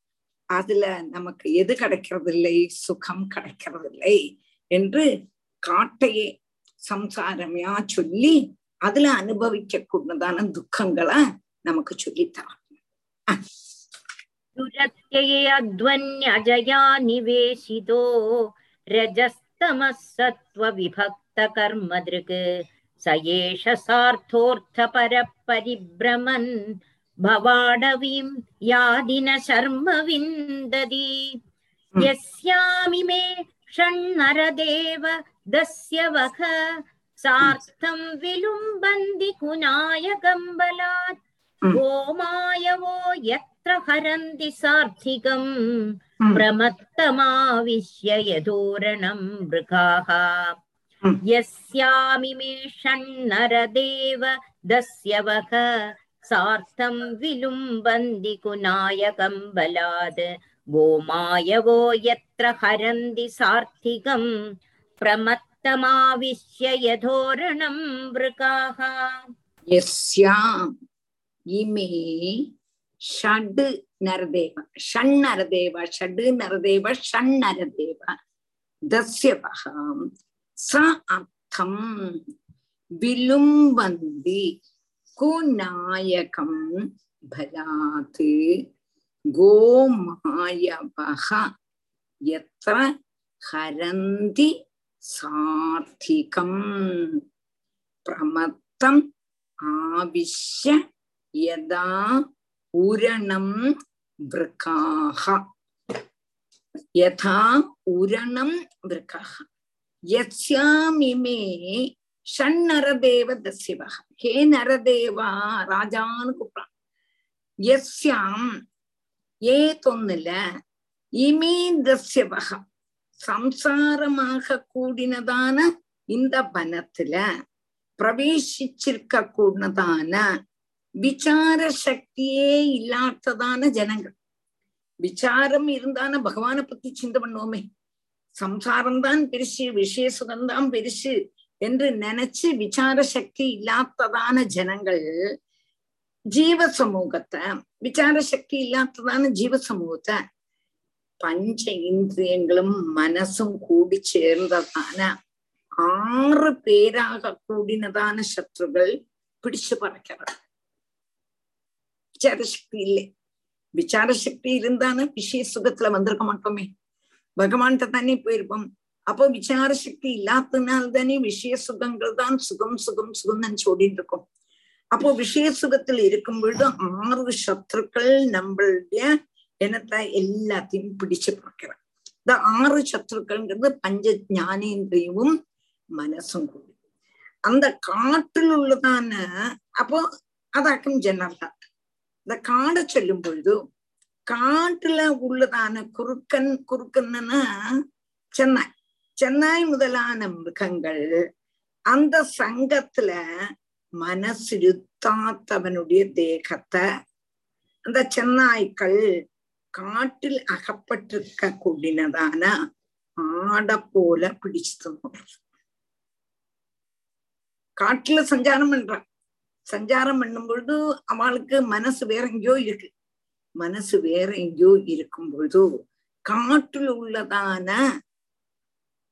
அதுல நமக்கு எது கிடைக்கிறதில்லை? சுகம் கிடைக்கிறதில்லை என்று காட்டையே சம்சாரமையா சொல்லி அதுல அனுபவிக்க கூடதான துக்கங்களை நமக்கு சொல்லித்தரான் துரத்யேயத்வன்யஜயா நிவேசிதோ ரஜஸ்தம சத்வ விபக்த கர்மதிருக்கு स एष सार्थोऽर्थपरः परिभ्रमन् भवाडवीं यादिन शर्म विन्दति यस्यामिमे षण्णरदेव दस्यवः सार्थं विलुम्बन्ति कुनाय कम्बलात् गोमायवो यत्र हरन्ति सार्थिकम् प्रमत्तमाविश्य यदोरणं मृगाः यस्यामिमे षण्णरदेव दस्यवः सार्थं विलुम्बन्ति कुनाय कम्बलात् गोमायवो यत्र हरन्ति सार्थिकम् प्रमत्तमाविश्य यथोरणं वृकाः यस्याम् इमे षड् नरदेव षण्णरदेव षड् नरदेव षण्णरदेव दस्यवः அர்த்தம் விலும்பந்தி குநாயகம் பலாத் கோமாயவக எத்திர ஹரந்தி சார்த்திகம் பிரமத்தம் ஆவிஷ்ய யதா உரணம் விருக்காக யதா உரணம் விருக்காக யஸ்யாமிமே ஷண்ணரதேவ தசிவக ஹே நரதேவா ராஜான்னு கூப்பிடான் எஸ்யாம் ஏ தொன்னுல இமே தசியவகம் சம்சாரமாக கூடினதான இந்த வனத்துல பிரவேசிச்சிருக்க கூடினதான விசார சக்தியே இல்லாததான ஜனங்கள். விசாரம் இருந்தான பகவானை பத்தி சிந்தை பண்ணுவோமே. சம்சாரம்தான் பெருசு விஷய சுகம்தான் பெருசு என்று நினைச்சு விசார சக்தி இல்லாததான ஜனங்கள் ஜீவ சமூகத்தை விசார சக்தி இல்லாததான ஜீவ சமூகத்தை பஞ்ச இந்திரியங்களும் மனசும் கூடி சேர்ந்ததான ஆறு பேராக கூடினதான சத்ருகள் பிடிச்சு பறக்கிறார் விசாரசக்தி இல்லை விசாரசக்தி இருந்தான விஷய சுகத்துல வந்திருக்க மாட்டோமே பகவான்கிட்ட தானே போயிருப்போம். அப்போ விசார சக்தி இல்லாததுனால தானே விஷய சுகங்கள் தான் சுகம் சுகம் சுகம் நினைச்சு ஓடிட்டு இருக்கோம் அப்போ விஷய சுகத்தில் இருக்கும் பொழுது ஆறு சத்ருக்கள் நம்மளுடைய இனத்தை எல்லாத்தையும் பிடிச்சு பார்க்கிறான் இந்த ஆறு சத்ருக்கள்ங்கிறது பஞ்ச ஞானேந்திரியமும் மனசும் கூடி. அந்த காட்டில் உள்ளதான அப்போ அதாக்கும் ஜெனரலா இந்த காடை சொல்லும் பொழுது காட்டுல உள்ளதான குறுக்கன் குறுக்கன்னா சென்னாய் சென்னாய் முதலான மிருகங்கள். அந்த சங்கத்துல மனசிருத்தாத்தவனுடைய தேகத்தை அந்த சென்னாய்க்கள் காட்டில் அகப்பட்டிருக்க கூடினதான ஆட போல பிடிச்சு தந்துடுறது காட்டுல சஞ்சாரம் பண்றான் சஞ்சாரம் பண்ணும் பொழுது அவளுக்கு மனசு வேற எங்கேயோ இருக்கு. மனசு வேற எங்கேயோ இருக்கும் பொழுது காட்டுல உள்ளதான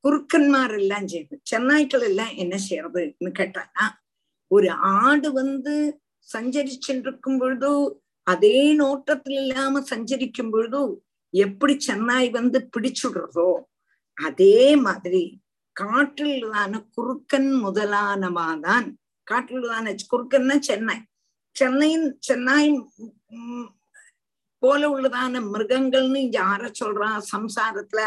குறுக்கன்மார் எல்லாம் செய்யுது சென்னாய்க்கள் எல்லாம் என்ன செய்யறதுன்னு கேட்டானா ஒரு ஆடு வந்து சஞ்சரிச்சென்றிருக்கும் பொழுது அதே நோட்டத்தில் இல்லாம சஞ்சரிக்கும் பொழுது எப்படி சென்னாய் வந்து பிடிச்சுடுறதோ அதே மாதிரி காற்றில்தான குறுக்கன் முதலானவாதான் காற்றில்தான குறுக்கன்னா சென்னை. சென்னையின் சென்னாய் போல உள்ளதான மிருகங்கள்னு யார சொல்றா? சம்சாரத்துல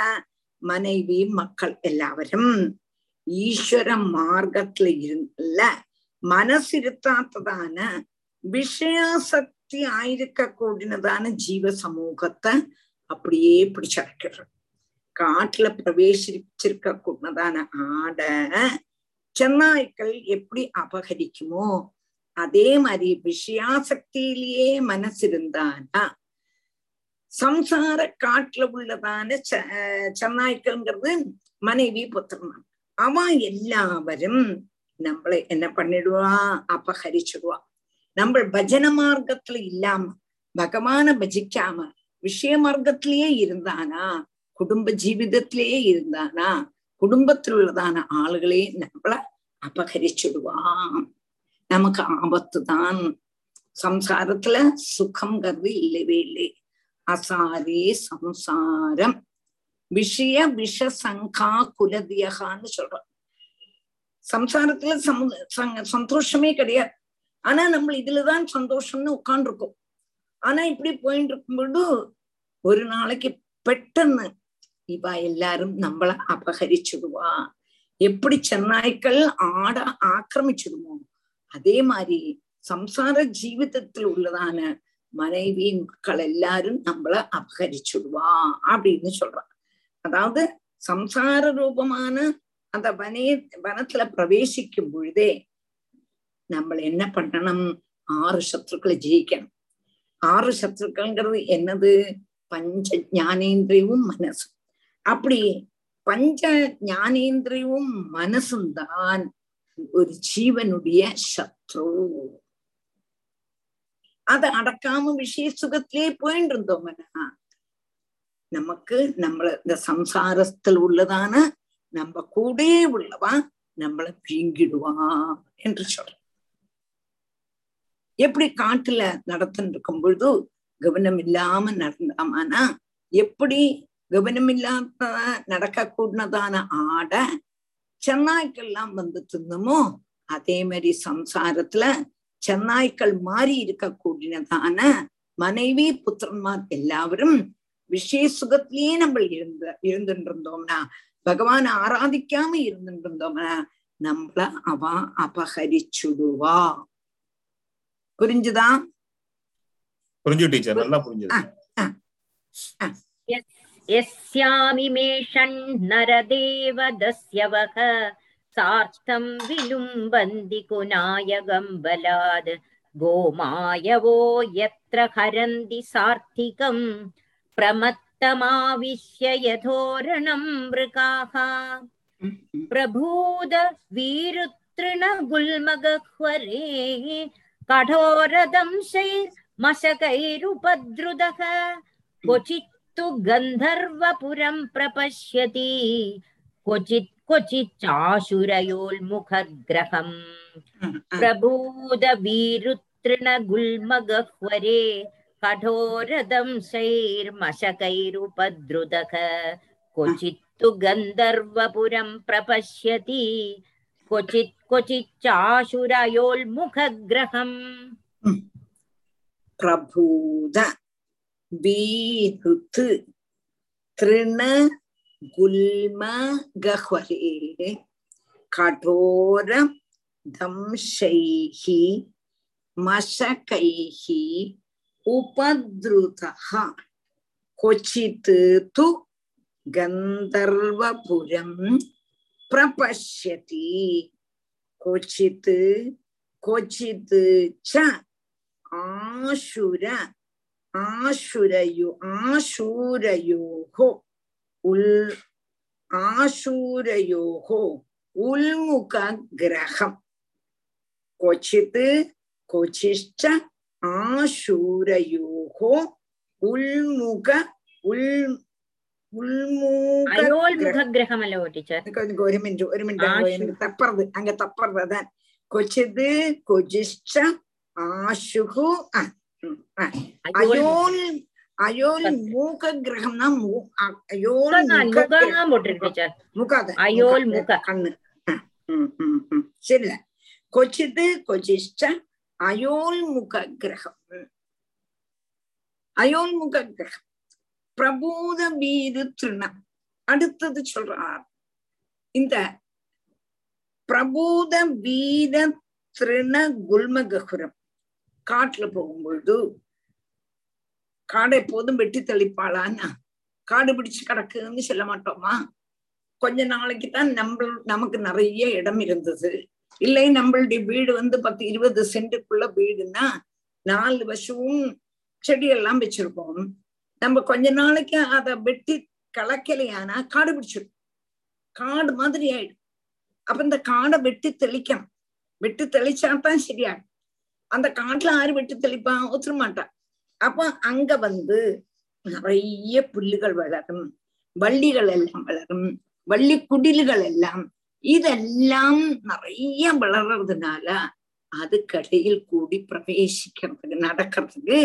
மனைவி மக்கள் எல்லாவரும். ஈஸ்வர மார்க்கத்துல இருந்தல்ல மனசு இருத்தாத்ததான விஷயாசக்தி ஆயிருக்க கூடினதான ஜீவ சமூகத்தை அப்படியே பிடிச்சிருக்கிறது காட்டுல பிரவேசிச்சிருக்க கூடினதான ஆடை சென்னாய்க்கள் எப்படி அபகரிக்குமோ அதே மாதிரி விஷயாசக்தியிலேயே மனசு இருந்தானா சம்சார காட்டுல உள்ளதான சென்னாய்க்கள்ங்கிறது மனைவி புத்திரன். அவன் எல்லாவரும் நம்மளை என்ன பண்ணிடுவா? அபகரிச்சிடுவா. நம்ம பஜன மார்க்கத்துல இல்லாம பகவான பஜிக்காம விஷய மார்க்கத்திலேயே இருந்தானா? குடும்ப ஜீவிதத்திலேயே இருந்தானா? குடும்பத்தில் உள்ளதான ஆளுகளே நம்மள அபகரிச்சிடுவான் நமக்கு ஆபத்து தான் சம்சாரத்துல சுகம்ங்கிறது இல்லவே இல்லை. அசாரே சம்சாரம். விஷய விஷ சங்கா குலதியகான்னு சொல்றோம். சம்சாரத்துல சமு சந்தோஷமே கிடையாது. ஆனா நம்ம இதுலதான் சந்தோஷம்னு உட்கார்ந்துருக்கோம். ஆனா இப்படி போயிட்டு இருக்கும்போது ஒரு நாளைக்கு பெட்டன்னு இவ எல்லாரும் நம்மள அபகரிச்சுடுவா. எப்படி சென்னாய்க்கள் ஆட ஆக்கிரமிச்சிடுமோ? அதே மாதிரி சம்சார ஜீவிதத்தில் உள்ளதான மனைவி மக்கள் எல்லாரும் நம்மள அபகரிச்சுடுவா அப்படின்னு சொல்றான். அதாவது சம்சார ரூபமான அந்த வனே வனத்துல பிரவேசிக்கும் பொழுதே நம்ம என்ன பண்ணணும்? ஆறு சத்துருக்களை ஜெயிக்கணும். ஆறு சத்துருக்கள்ங்கிறது என்னது? பஞ்ச ஞானேந்திரியமும் மனசும். அப்படி பஞ்ச ஞானேந்திரியவும் மனசும் தான் ஒரு ஜீவனுடைய சத்ரு. அதை அடக்காம விஷய சுகத்திலே போயிட்டு இருந்தோம்னா நமக்கு நம்மள இந்த சம்சாரத்தில் உள்ளதான நம்ம கூட உள்ளவா நம்மள பீங்கிடுவா என்று சொல்ற எப்படி காட்டுல நடத்தின்னு இருக்கும் பொழுது கவனம் இல்லாம நடந்தாமானா எப்படி கவனம் இல்லாத நடக்க கூடதான ஆட சென்னாய்க்கெல்லாம் வந்து தின்னுமோ அதே மாதிரி சம்சாரத்துல சென்னாய்க்கள் மாறி இருக்க கூடினதான மனைவி புத்திரன்மார் எல்லாவரும் விஷய சுகத்திலேயே நம்ம இருந்த இருந்துட்டு இருந்தோம்னா பகவான் ஆராதிக்காம இருந்துட்டு இருந்தோம்னா நம்மள அவ அபகரிச்சுடுவா. புரிஞ்சுதா? புரிஞ்சு டீச்சர் நல்லா புரிஞ்சது. यस्यामिमेषन्नरदेव दस्यवः सार्थं विलुम्बन्ति कुनायगं बलाद् गोमायवो यत्र हरन्ति सार्थिकं प्रमत्तमाविश्य यथोरणं मृगाः प्रभूद वीरुतृणगुल्मगह्वरे कठोरदंशैर्मशकैरुपद्रुतः क्वचित्तु गन्धर्वपुरं प्रपश्यति क्वचित् क्वचिच्चाशुरयोल्मुखग्रहम् प्रबोधवीरुत्तृणगुल्मगह्वरे कठोरदंशैर्मशकैरुपद्रुतः क्वचित्तु गन्धर्वपुरं प्रपश्यति क्वचित् क्वचिच्चाशुरयोल्मुखग्रहम् प्रभूद बीहृत् तृण குல்ம கஹ்வரே கடோர தம்ஷைஹி மசகைஹி உபத்ருதஹ கொச்சித்து து கந்தர்வபுரம் பிரபஷ்யதி கொச்சித்து கொச்சித்து ச ஆசுர ஆசுரயோ ஆசூரயோகோ உள் ஆசூரயோகோ உள்முக கிரகம் கொச்சித்து கொச்சிஷ்ட ஆசூரயோகோ உள்முக உள் ஒரு மினிட் ஒரு மினிட் எனக்கு தப்பறது அங்க தப்பறது அதான் அயோர் மூக கிரகம்னா அயோர் முகதான் போட்டிருக்கேன் முகாத அயோல் முக கண்ணு சரில கொச்சித்து கொச்சிஷ்ட அயோல் கிரகம் அயோல் முக கிரகம் பிரபூத வீரு அடுத்தது சொல்றார் இந்த பிரபூத வீர திருண குல்மககுரம் காட்டுல போகும்பொழுது காடை எப்போதும் வெட்டி தெளிப்பாளான்னா காடு பிடிச்சு கிடக்குன்னு சொல்ல மாட்டோமா? கொஞ்ச நாளைக்கு தான் நம்ம நமக்கு நிறைய இடம் இருந்தது. இல்லை நம்மளுடைய வீடு வந்து பத்து இருபது சென்ட்டுக்குள்ள வீடுன்னா நாலு வருஷமும் செடியெல்லாம் வச்சிருப்போம். நம்ம கொஞ்ச நாளைக்கு அதை வெட்டி கலக்கலையானா காடு பிடிச்சிடும் காடு மாதிரி ஆயிடும். அப்ப இந்த காடை வெட்டி தெளிக்கணும். வெட்டி தெளிச்சாதான் சரியாகும். அந்த காட்டுல ஆறு வெட்டி தெளிப்பான் ஒத்துற மாட்டான் அப்ப அங்க வந்து நிறைய புல்லுகள் வளரும் வள்ளிகள் எல்லாம் வளரும் வள்ளி குடில்கள் எல்லாம் இதெல்லாம் நிறைய வளர்றதுனால அது கடையில் கூடி பிரவேசிக்கிறதுக்கு நடக்கிறதுக்கு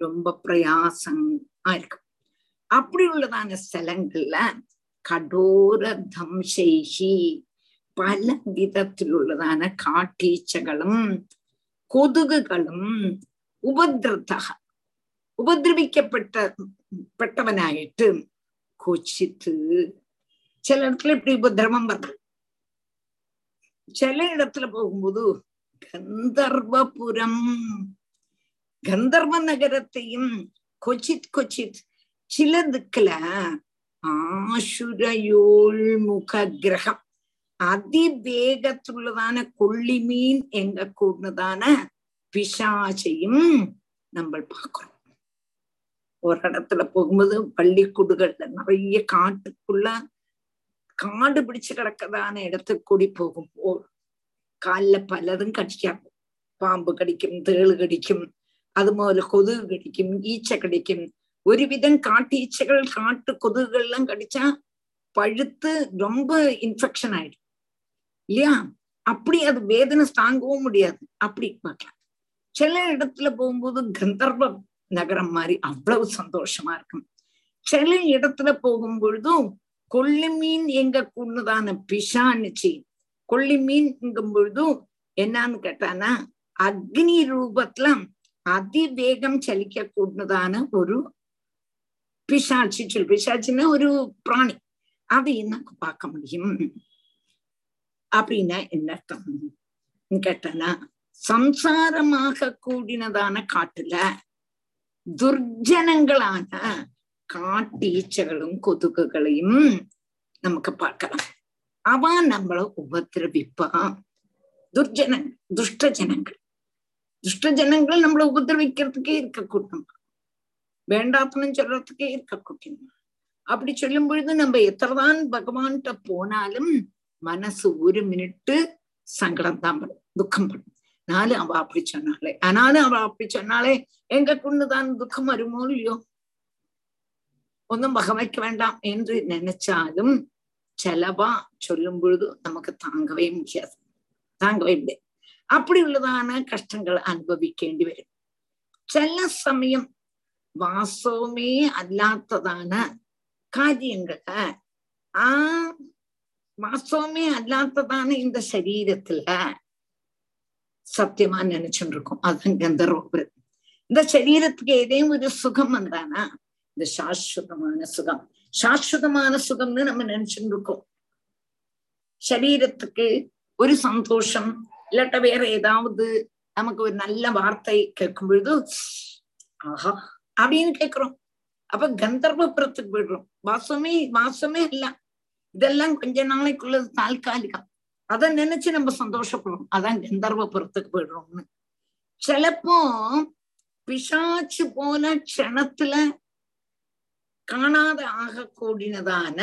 ரொம்ப பிரயாசமா இருக்கும் அப்படி உள்ளதான ஸ்தலங்கள்ல கடோர தம்சைகி பல விதத்திலுள்ளதான காட்டீச்சகளும் கொதுகுகளும் உபதிரத்தக உபதிரவிக்கப்பட்ட பட்டவனாயிட்டு கொச்சித்து சில இடத்துல இப்படி உபதிரவம் வருது சில இடத்துல போகும்போது கந்தர்வபுரம் கந்தர்வ நகரத்தையும் கொச்சித் கொச்சித் சில திக்குல ஆசுரயோள் முக கிரகம் அதிவேகத்துள்ளதான கொள்ளி மீன் எங்க கூடதான பிசாச்சையும் நம்ம பார்க்கிறோம். ஒரு இடத்துல போகும்போது பள்ளிக்கூடுகள்ல நிறைய காட்டுக்குள்ள காடு பிடிச்சு கிடக்கதான இடத்துக்கு கூடி போகும்போ காலில் பலதும் கடிக்காது பாம்பு கடிக்கும் தேள் கடிக்கும் அது போல கொதுகு கடிக்கும் ஈச்சை கடிக்கும். ஒரு விதம் காட்டு ஈச்சைகள் காட்டு கொதுகுகள் எல்லாம் கடிச்சா பழுத்து ரொம்ப இன்ஃபெக்ஷன் ஆயிடும். இல்லையா? அப்படி அது வேதனை தாங்கவும் முடியாது. அப்படி பார்க்கலாம். சில இடத்துல போகும்போது கந்தர்வம் நகரம் மாதிரி அவ்வளவு சந்தோஷமா இருக்கும். சில இடத்துல போகும் பொழுதும் கொள்ளி மீன் எங்க கூடதான பிஷான்னுச்சு. கொள்ளி மீன்ங்கும் பொழுதும் என்னன்னு கேட்டானா அக்னி ரூபத்துல அதிவேகம் சலிக்க கூடதான ஒரு பிசாட்சி சொல். பிசாட்சின்னா ஒரு பிராணி. அதை என்ன பார்க்க முடியும். அப்படின்னா என்ன அர்த்தம்? கேட்டானா சம்சாரமாக கூடினதான காட்டுல துர்ஜனங்களான காட்டீச்சகளும் கொதுகுகளையும் நமக்கு பார்க்கலாம் அவ நம்மளை உபதிரவிப்பா துர்ஜன துஷ்ட ஜனங்கள் துஷ்ட ஜனங்கள் நம்மளை உபதிரவிக்கிறதுக்கே இருக்க கூட்டம் வேண்டாத்தனம் சொல்றதுக்கே இருக்க கூட்டம் அப்படி சொல்லும் பொழுது நம்ம எத்தனைதான் பகவான்கிட்ட போனாலும் மனசு ஒரு மினிட்டு சங்கடம் தான் படும் துக்கம் படும் அதனால அவ அப்படி சொன்னாளே. ஆனாலும் அவ அப்படி சொன்னாலே எங்கக்குன்னுதான் துக்கம் வருமோ இல்லையோ? ஒன்றும் பகமைக்க வேண்டாம் என்று நினைச்சாலும் செலவா சொல்லும் பொழுது நமக்கு தாங்கவே முடியாது. தாங்கவே இல்லை. அப்படி உள்ளதான கஷ்டங்கள் அனுபவிக்கேண்டி வரும். சில சமயம் வாசவமே அல்லாத்ததான காரியங்கள. ஆ வாசவமே அல்லாத்ததான இந்த சரீரத்துல சத்தியமா நினைச்சுட்டு இருக்கோம் அதான் கந்தர்வபுரத் இந்த சரீரத்துக்கு ஏதேனும் ஒரு சுகம் வந்தானா? இந்த சாஸ்வதமான சுகம். சாஸ்வதமான சுகம்னு நம்ம நினைச்சுட்டு இருக்கோம் சரீரத்துக்கு ஒரு சந்தோஷம் இல்லாட்ட வேற ஏதாவது நமக்கு ஒரு நல்ல வார்த்தை கேட்கும் பொழுது ஆஹா அப்படின்னு கேட்கிறோம். அப்ப கந்தர்வபுரத்துக்கு போயிடுறோம். வாசமே வாசமே இல்ல. இதெல்லாம் கொஞ்ச நாளைக்குள்ளது தால்காலிகம். அதை நினைச்சு நம்ம சந்தோஷப்படுறோம் அதான் கந்தர்வபுரத்துக்கு போயிடுறோம்னு. சிலப்போ பிசாச்சு போன க்ஷணத்துல காணாத ஆக கூடினதான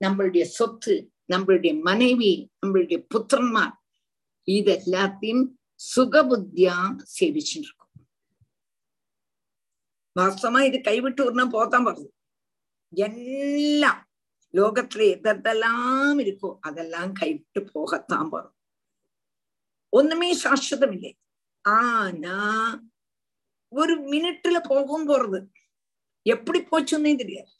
நம்மளுடைய சொத்து நம்மளுடைய மனைவி நம்மளுடைய புத்திரன்மார் இது எல்லாத்தையும் சுகபுத்தியா சேவிச்சுட்டு இருக்கும் வாஸ்தவமா இது கைவிட்டு விடனா போதான் வருது எல்லாம் லோகத்துல எதெல்லாம் இருக்கோ அதெல்லாம் கைவிட்டு போகத்தான் வரும் ஒண்ணுமே சாஸ்வதம் இல்லை ஆனா ஒரு மினிட்ல போகும் போறது எப்படி போச்சுன்னே தெரியாது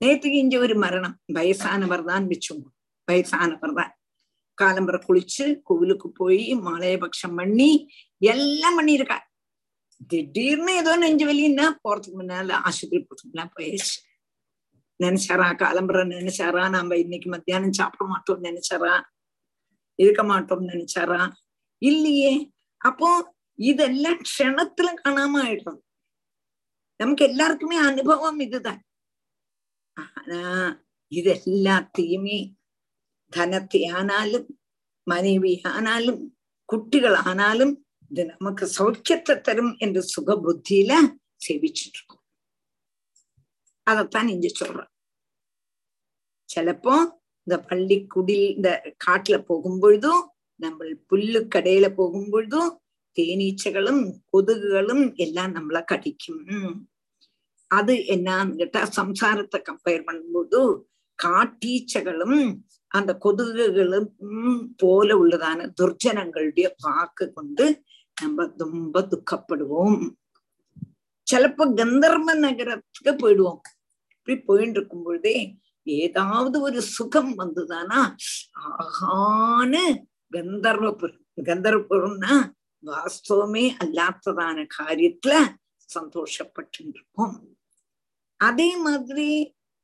நேற்றுக்கு இங்க ஒரு மரணம் வயசானவர் தான் மிச்சம் வயசானவர் தான் காலம்பரை குளிச்சு கோவிலுக்கு போய் மாலையபக்ஷம் பண்ணி எல்லாம் பண்ணியிருக்கா திடீர்னு ஏதோ நெஞ்சு வலின்னா போறதுக்கு முன்னால ஆஸ்பத்திரி போறதுக்குலாம் போயிடுச்சு நினைச்சாரா? காலம்பரை நினைச்சாரா? நாம இன்னைக்கு மத்தியானம் சாப்பிட மாட்டோம் நினைச்சாரா? இருக்க மாட்டோம் நினைச்சாரா? இல்லையே. அப்போ இதெல்லாம் க்ஷணத்துல காணாம ஆயிடுறது நமக்கு எல்லாருக்குமே அனுபவம் இதுதான். ஆனா இது எல்லாத்தையுமே தனத்தை ஆனாலும் மனைவி ஆனாலும் குட்டிகள் ஆனாலும் இது நமக்கு சௌக்கியத்தை தரும் என்று சுக புத்தியில சேவிச்சுட்டு இருக்கோம். அதைத்தான் இங்க சொல்றேன். சிலப்போ இந்த பள்ளிக்குடில் இந்த காட்டுல போகும் பொழுதும் நம்ம புல்லு கடையில போகும் பொழுதும் தேனீச்சைகளும் கொதுகுகளும் எல்லாம் நம்மள கடிக்கும். அது என்னன்னு கேட்டா சம்சாரத்தை கம்பேர் பண்ணும்போது காட்டீச்சைகளும் அந்த கொதுகுகளும் போல உள்ளதான துர்ஜனங்களுடைய வாக்கு கொண்டு நம்ம ரொம்ப துக்கப்படுவோம். சிலப்போ கந்தர்வ நகரத்துக்கு போயிடுவோம் இப்படி போயிட்டு இருக்கும் பொழுதே ஏதாவது ஒரு சுகம் வந்துதானா ஆகான்னு கந்தர்வபுரம் கந்தர்வபுரம்னா வாஸ்தவமே அல்லாத்ததான காரியத்துல சந்தோஷப்பட்டு இருப்போம் அதே மாதிரி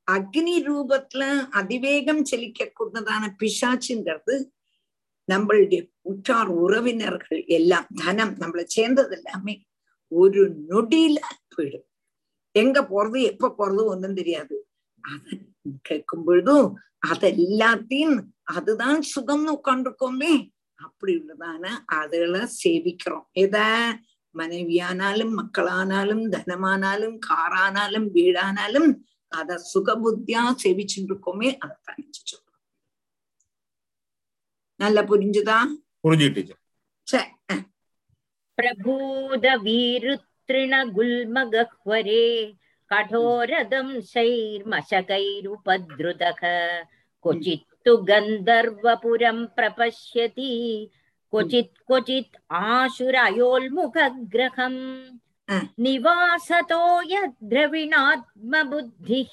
அக்னி ரூபத்துல அதிவேகம் செலிக்க கூடதான பிசாச்சுங்கிறது நம்மளுடைய உற்றார் உறவினர்கள் எல்லாம் தனம் நம்மளை சேர்ந்தது எல்லாமே ஒரு நொடியில போயிடும். எங்க போறது எப்ப போறது ஒண்ணும் தெரியாது. அத கேட்கும் பொழுதும் அதெல்லாத்தையும் அதுதான் சுகம்னு உட்காந்துருக்கோமே அப்படி உள்ளதான அதுகளை சேவிக்கிறோம். எத? மனைவியானாலும் மக்களானாலும் தனமானாலும் காரானாலும் வீடானாலும் அத சுகபுத்தியா சேவிச்சுட்டு இருக்கோமே அதை தனிச்சு சொல்றோம். நல்லா புரிஞ்சுதா? புரிஞ்சுக்கிட்டு சரி प्रभूद वीरुतृणगुल्मगह्वरे कठोरदं शैर्मशकैरुपद्रुतः क्वचित्तु गन्धर्वपुरं प्रपश्यति क्वचित् क्वचित् आशुरयोल्मुखग्रहम्। निवासतो यद्रविणात्मबुद्धिः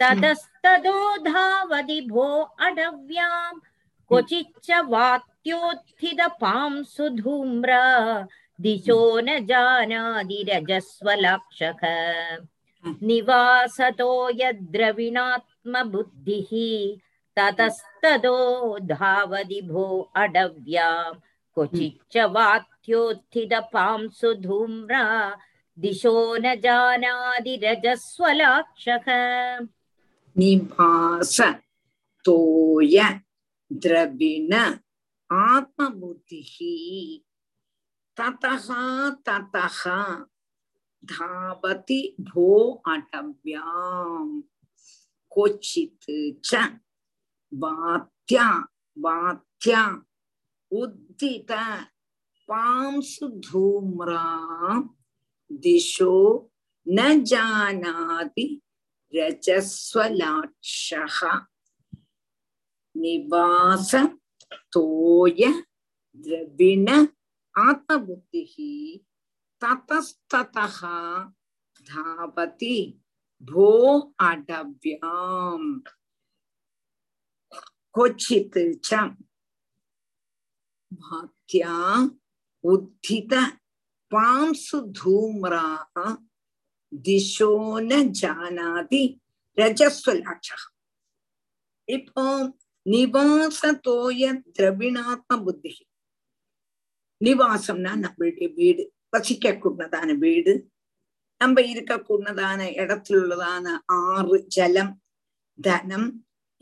ततस्ततो धावति भो अडव्याम्। क्वचिच्च वात्योत्थितपां धूम्र दिशो न जानाति रजस्वलाक्षः हम्म। निवासतो यद्रविणात्मबुद्धिः। ततस्तदो धावदि भो क्वचिच क्वचिच्च वात्योत्थितपां धूम्र दिशो न जानाति रजस्वलाक्षः निभास तोय द्रविण आत्मबुद्धिः। ततः ततः धावति भो च वात्या वात्या उद्दित दिशो न जानाति रजस्वलाक्षः। निवास तोय द्रविण आत्मबुद्धिः ततस्ततः धावति भो अडव्याम् क्वचित् च भात्या उद्धित पांसु धूम्राः दिशो न जानाति रजस्वलाक्षः இப்போ நிவாசத்தோய திரவிணாத்ம புத்தி. நிவாசம்னா நம்மளுடைய வீடு வசிக்க கூடதான வீடு நம்ம இருக்க கூடதான இடத்துல உள்ளதான ஆறு ஜலம் தனம்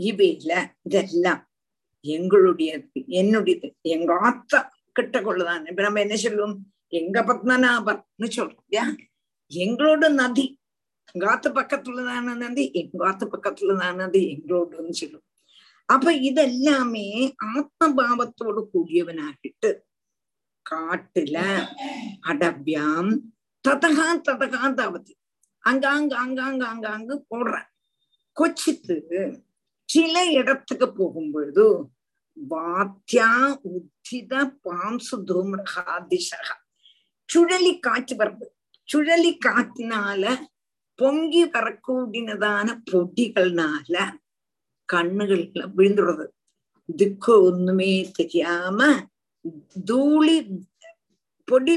இவையில இதெல்லாம் எங்களுடையது என்னுடையது எங்க ஆத்த கிட்ட கொள்ளதான இப்ப நம்ம என்ன சொல்லுவோம்? எங்க பத்மநாபர்னு சொல்றோம் இல்லையா? எங்களோட நதி எங்காத்து பக்கத்துள்ளதான நதி எங்காத்து பக்கத்துள்ளதான நதி எங்களோடுன்னு சொல்லுவோம். അപ്പൊ ഇതെല്ലാമേ ആത്മഭാവത്തോട് കൂടിയവനായിട്ട് കാട്ടില് അടവ്യാം തതഹാ തതഹാ താവത്തി அங்காங்க அங்காங்க அங்காங்க போடுறேன் கொச்சித்து சில இடத்துக்கு போகும் பொழுது வாத்தியா உத்தித பாம்சு தூம்ரகா திசகா சுழலி காற்று வருது சுழலி காற்றினால பொங்கி வரக்கூடியதான பொடிகள்னால கண்ணுகள்ல விழுந்துடுறது. துக்கம் ஒண்ணுமே தெரியாம தூளி பொடி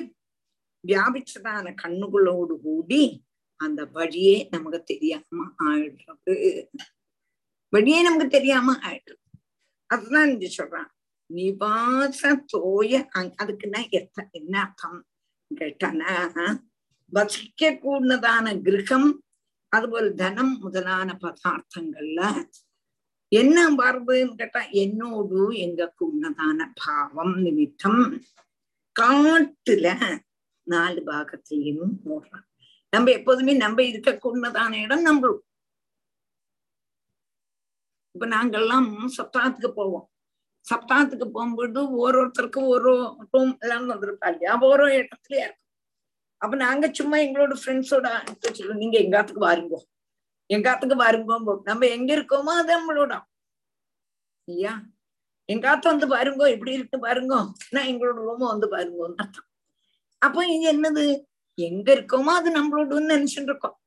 வியாபிச்சதான கண்ணுகளோடு கூடி அந்த வழியே நமக்கு தெரியாம ஆயிடுறது. வழியே நமக்கு தெரியாம ஆயிடுறது அதுதான் இங்க சொல்றான். நிவாச தோய அதுக்குன்னா எத்த என்ன அர்த்தம்? கேட்டானா. வசிக்க கூடதான கிரகம் அதுபோல் தனம் முதலான பதார்த்தங்கள்ல என்ன பார்வதுன்னு கேட்டா என்னோடு எங்களுக்கு உன்னதான பாவம் நிமித்தம் காட்டுல நாலு பாகத்திலையும் ஓடுறான். நம்ம எப்போதுமே நம்ம இருக்கக்கூடதான இடம் நம்மளும் இப்ப நாங்கெல்லாம் சப்தாத்துக்கு போவோம். சப்தாத்துக்கு போகும்பொழுது ஒரு ஒருத்தருக்கும் ஒரு ரூம் எல்லாம் வந்திருப்பா இல்லையா? ஒரு இடத்துலயா இருக்கும். அப்ப நாங்க சும்மா எங்களோட ஃப்ரெண்ட்ஸோட வச்சிருக்கோம். நீங்க எங்காத்துக்கு வாருங்கோ? எங்காத்துக்கு வாருங்கோ நம்ம எங்க இருக்கோமோ அது நம்மளோட. இல்லையா? எங்காத்த வந்து பாருங்கோ எப்படி இருக்கு பாருங்கோ நான் எங்களோட ரூம வந்து பாருங்கோன்னு அர்த்தம். அப்போ இங்க என்னது? எங்க இருக்கோமோ அது நம்மளோடன்னு நினைச்சுட்டு இருக்கோம்.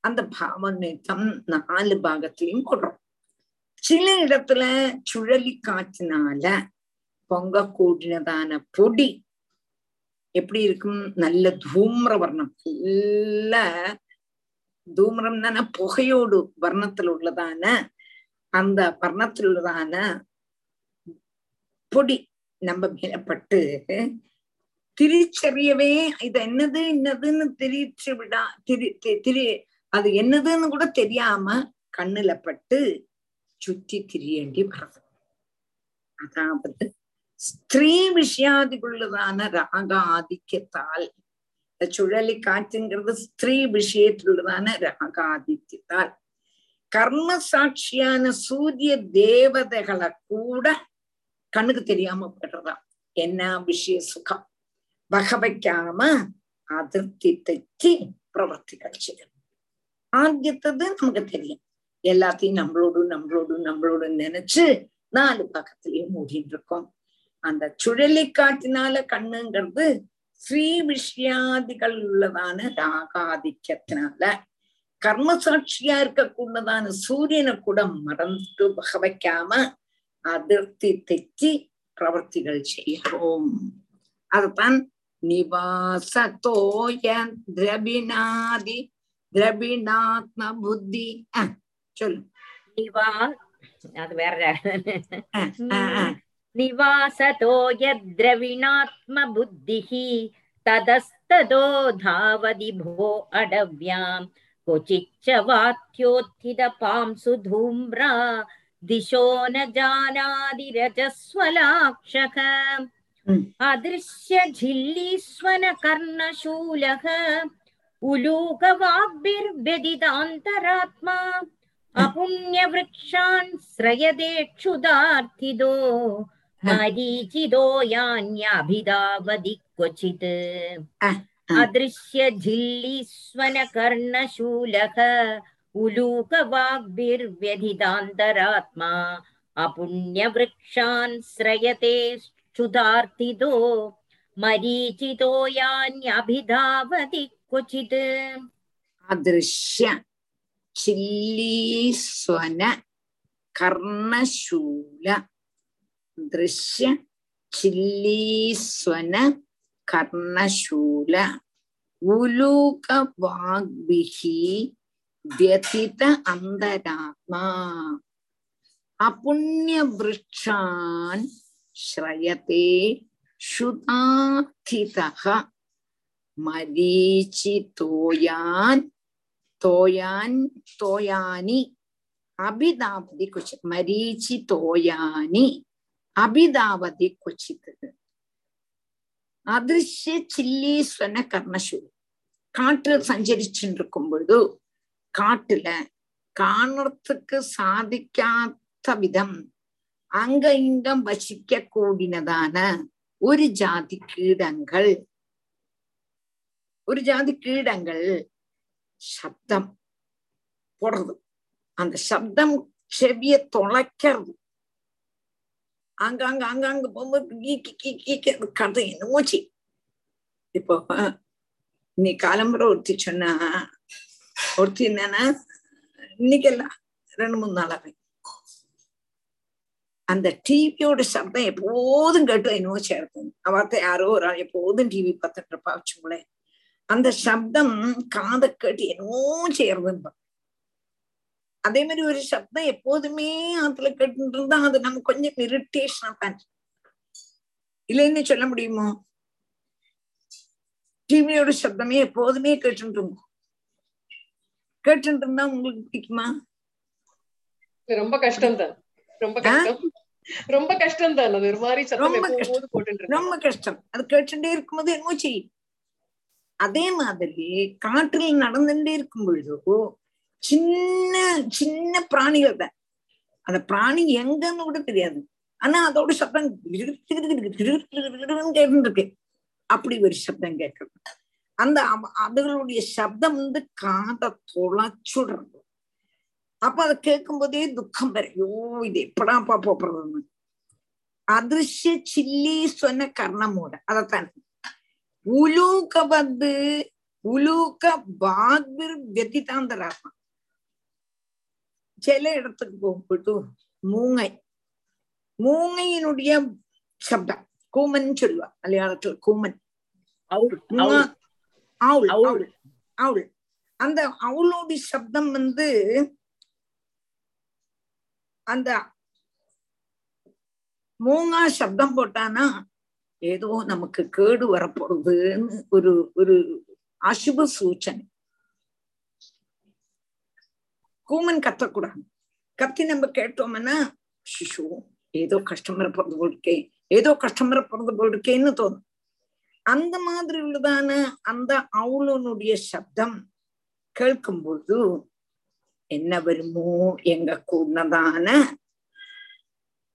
அந்த பாவ நித்தம் நாலு பாகத்திலையும் போடுறோம். சில இடத்துல சுழலி காற்றினால பொங்க கூடினதான பொடி எப்படி இருக்கும்? நல்ல தூம்ர வர்ணம் நல்ல தூம்ரம் தானே புகையோடு வர்ணத்தில் உள்ளதான அந்த வர்ணத்தில் உள்ளதான பொடி நம்ம மேலப்பட்டு திரிச்சறியவே இது என்னது என்னதுன்னு திரிச்சு விடா திரி திரி அது என்னதுன்னு கூட தெரியாம கண்ணுல பட்டு சுற்றி திரியேண்டி வர்றது. அதாவது ஸ்திரீ விஷயாதிக்குள்ளதான ராக ஆதிக்கத்தால் சுழலி காற்றுங்கிறது ஸ்திரீ விஷயத்திலுள்ளதான ராகாதித்யத்தால். கர்ம சாட்சியான சூரிய தேவதைகளை கூட கண்ணுக்கு தெரியாம போயிடுறதா என்ன விஷய சுகம்? வக அதிருப்தி தைச்சு பிரவர்த்திகள் செய்யணும் ஆத்தியத்தது நமக்கு தெரியும். எல்லாத்தையும் நம்மளோடு நம்மளோடு நம்மளோடு நினைச்சு நாலு பக்கத்திலயும் மூடிட்டு இருக்கோம். அந்த சுழலி காட்டினால கண்ணுங்கிறது ஸ்ரீ விஷயாதிகள் உள்ளதான ராகாதிக்கத்தினால கர்ம சாட்சியா இருக்கக்கூடதான சூரியனை கூட மறந்து வக வைக்காம அதிருப்தி தெச்சி பிரவர்த்திகள் செய்கிறோம். அதுதான் நிவாசத்தோய திரபிணாதி திரபிணாத்ம புத்தி. சொல்லு. நிவா அது வேற. निवासतो यद्द्रविणात्मबुद्धिः तदस्तदो धावदि भो अडव्याम्। क्वचिच्च वात्योत्थितपांसु सुधूम्रा दिशो न जानादिरजस्वलाक्षः हम्म। अदृश्यझिल्लीस्वनकर्णशूलः उलूकवाग्भिर्व्यदितान्तरात्मा हम्म। अपुण्यवृक्षान् श्रयदेक्षुदार्थिदो मरीचितो यान्यभिधावति क्वचित् अदृश्यझिल्लीस्वनकर्णशूलः उलूकवाग्भिर्व्यधितान्तरात्मा अपुण्यवृक्षान् श्रयते क्षुधार्थितो मरीचितो यान्यभिधावति क्वचित् अदृश्य चिल्लीस्वन कर्णशूल ദൃശ്യ ചില്ലീസ്വന കർണശൂല ഉലൂക വാഗ്ഭിഹി വ്യതിത അന്തരാത്മാ അപുണ്യവൃക്ഷാൻ ശ്രയത്തെ ശുതാർത്ഥിത മരീചിതോയാൻ തോയാൻ തോയാനി അഭിതാപ്തി കുശ മരീചിതോയാനി അഭിതാവതി ക്വച്ചിത് அதிருஷ்ய சில்லீஸ்வன கர்ணசூ காட்டுல சஞ்சரிச்சுட்டு இருக்கும் பொழுது காட்டுல காணத்துக்கு சாதிக்காத விதம் அங்க இங்கம் வசிக்க கூடினதான ஒரு ஜாதி கீடங்கள் ஒரு ஜாதி கீடங்கள் சப்தம் போடுறது. அந்த சப்தம் செவிய தொலைக்கிறது. ஆங்காங்க ஆங்காங்க போகும்போது கதை என்னமோ செய் இப்போ நீ காலம்பரம் ஒருத்தி சொன்னா ஒருத்தி என்னன்னா இன்னைக்கெல்லாம் ரெண்டு மூணு நாளாவே அந்த டிவியோட சப்தம் எப்போதும் கேட்டு என்னவோ சேர்க்கும் அவத்த யாரோ ஒரு ஆள் எப்போதும் டிவி பார்த்துட்டு இருப்பா வச்சுங்களேன் அந்த சப்தம் காதை கேட்டு என்னவோ சேருதுன்பா அதே மாதிரி ஒரு சப்தம் எப்போதுமே அதுல கேட்டு இருந்தா அது நம்ம கொஞ்சம் இரிட்டேஷனா தான் இல்லைன்னு சொல்ல முடியுமோ? டிவியோட சப்தமே எப்போதுமே கேட்டு இருக்கும் கேட்டு இருந்தா உங்களுக்கு பிடிக்குமா? ரொம்ப கஷ்டம் தான். ரொம்ப கஷ்டம். ரொம்ப கஷ்டம் தான். அது ஒரு மாதிரி சத்தம் ரொம்ப கஷ்டம். அது கேட்டுட்டே இருக்கும்போது என்னமோ செய்யும். அதே மாதிரி காற்றில் நடந்துட்டே இருக்கும் பொழுதோ சின்ன சின்ன பிராணிகள் தான். அந்த பிராணி எங்கன்னு கூட தெரியாது. ஆனா அதோட சப்தம் கேட்டுருக்கு அப்படி ஒரு சப்தம் கேட்கறது அந்த அதுகளுடைய சப்தம் வந்து காதை தொலைச்சுடுறது அப்ப அதை கேட்கும் போதே துக்கம் வரும் ஐயோ இது எப்படாப்பா போப்படுறதுன்னு அதிர்ஷ்ய சில்லி சொன்ன கர்ணமோட அதத்தான் உலூக்க வந்து உலூக்க பாக்பிர் வெத்திதாந்தராத்மா சில இடத்துக்கு போகும்போது மூங்கை. மூங்கையினுடைய சப்தம். கூமன் சொல்லுவா மலையாளத்துல கூமன். அவுள் அவுள். அவுள் அந்த அவுளோட சப்தம் வந்து அந்த மூங்கா சப்தம் போட்டானா ஏதோ நமக்கு கேடு வரப்போறதுன்னு ஒரு ஒரு அசுப சூச்சனை. கூமன் கத்தக்கூடாது கத்தி நம்ம கேட்டோம்னா சிஷு ஏதோ கஷ்டம் வரப்போறது போல் இருக்கே ஏதோ கஷ்டம் வரப்போறது போல் இருக்கேன்னு தோணும். அந்த மாதிரி உள்ளதான அந்த அவுளனுடைய சப்தம் கேட்கும்போது என்ன வருமோ எங்க கூடதான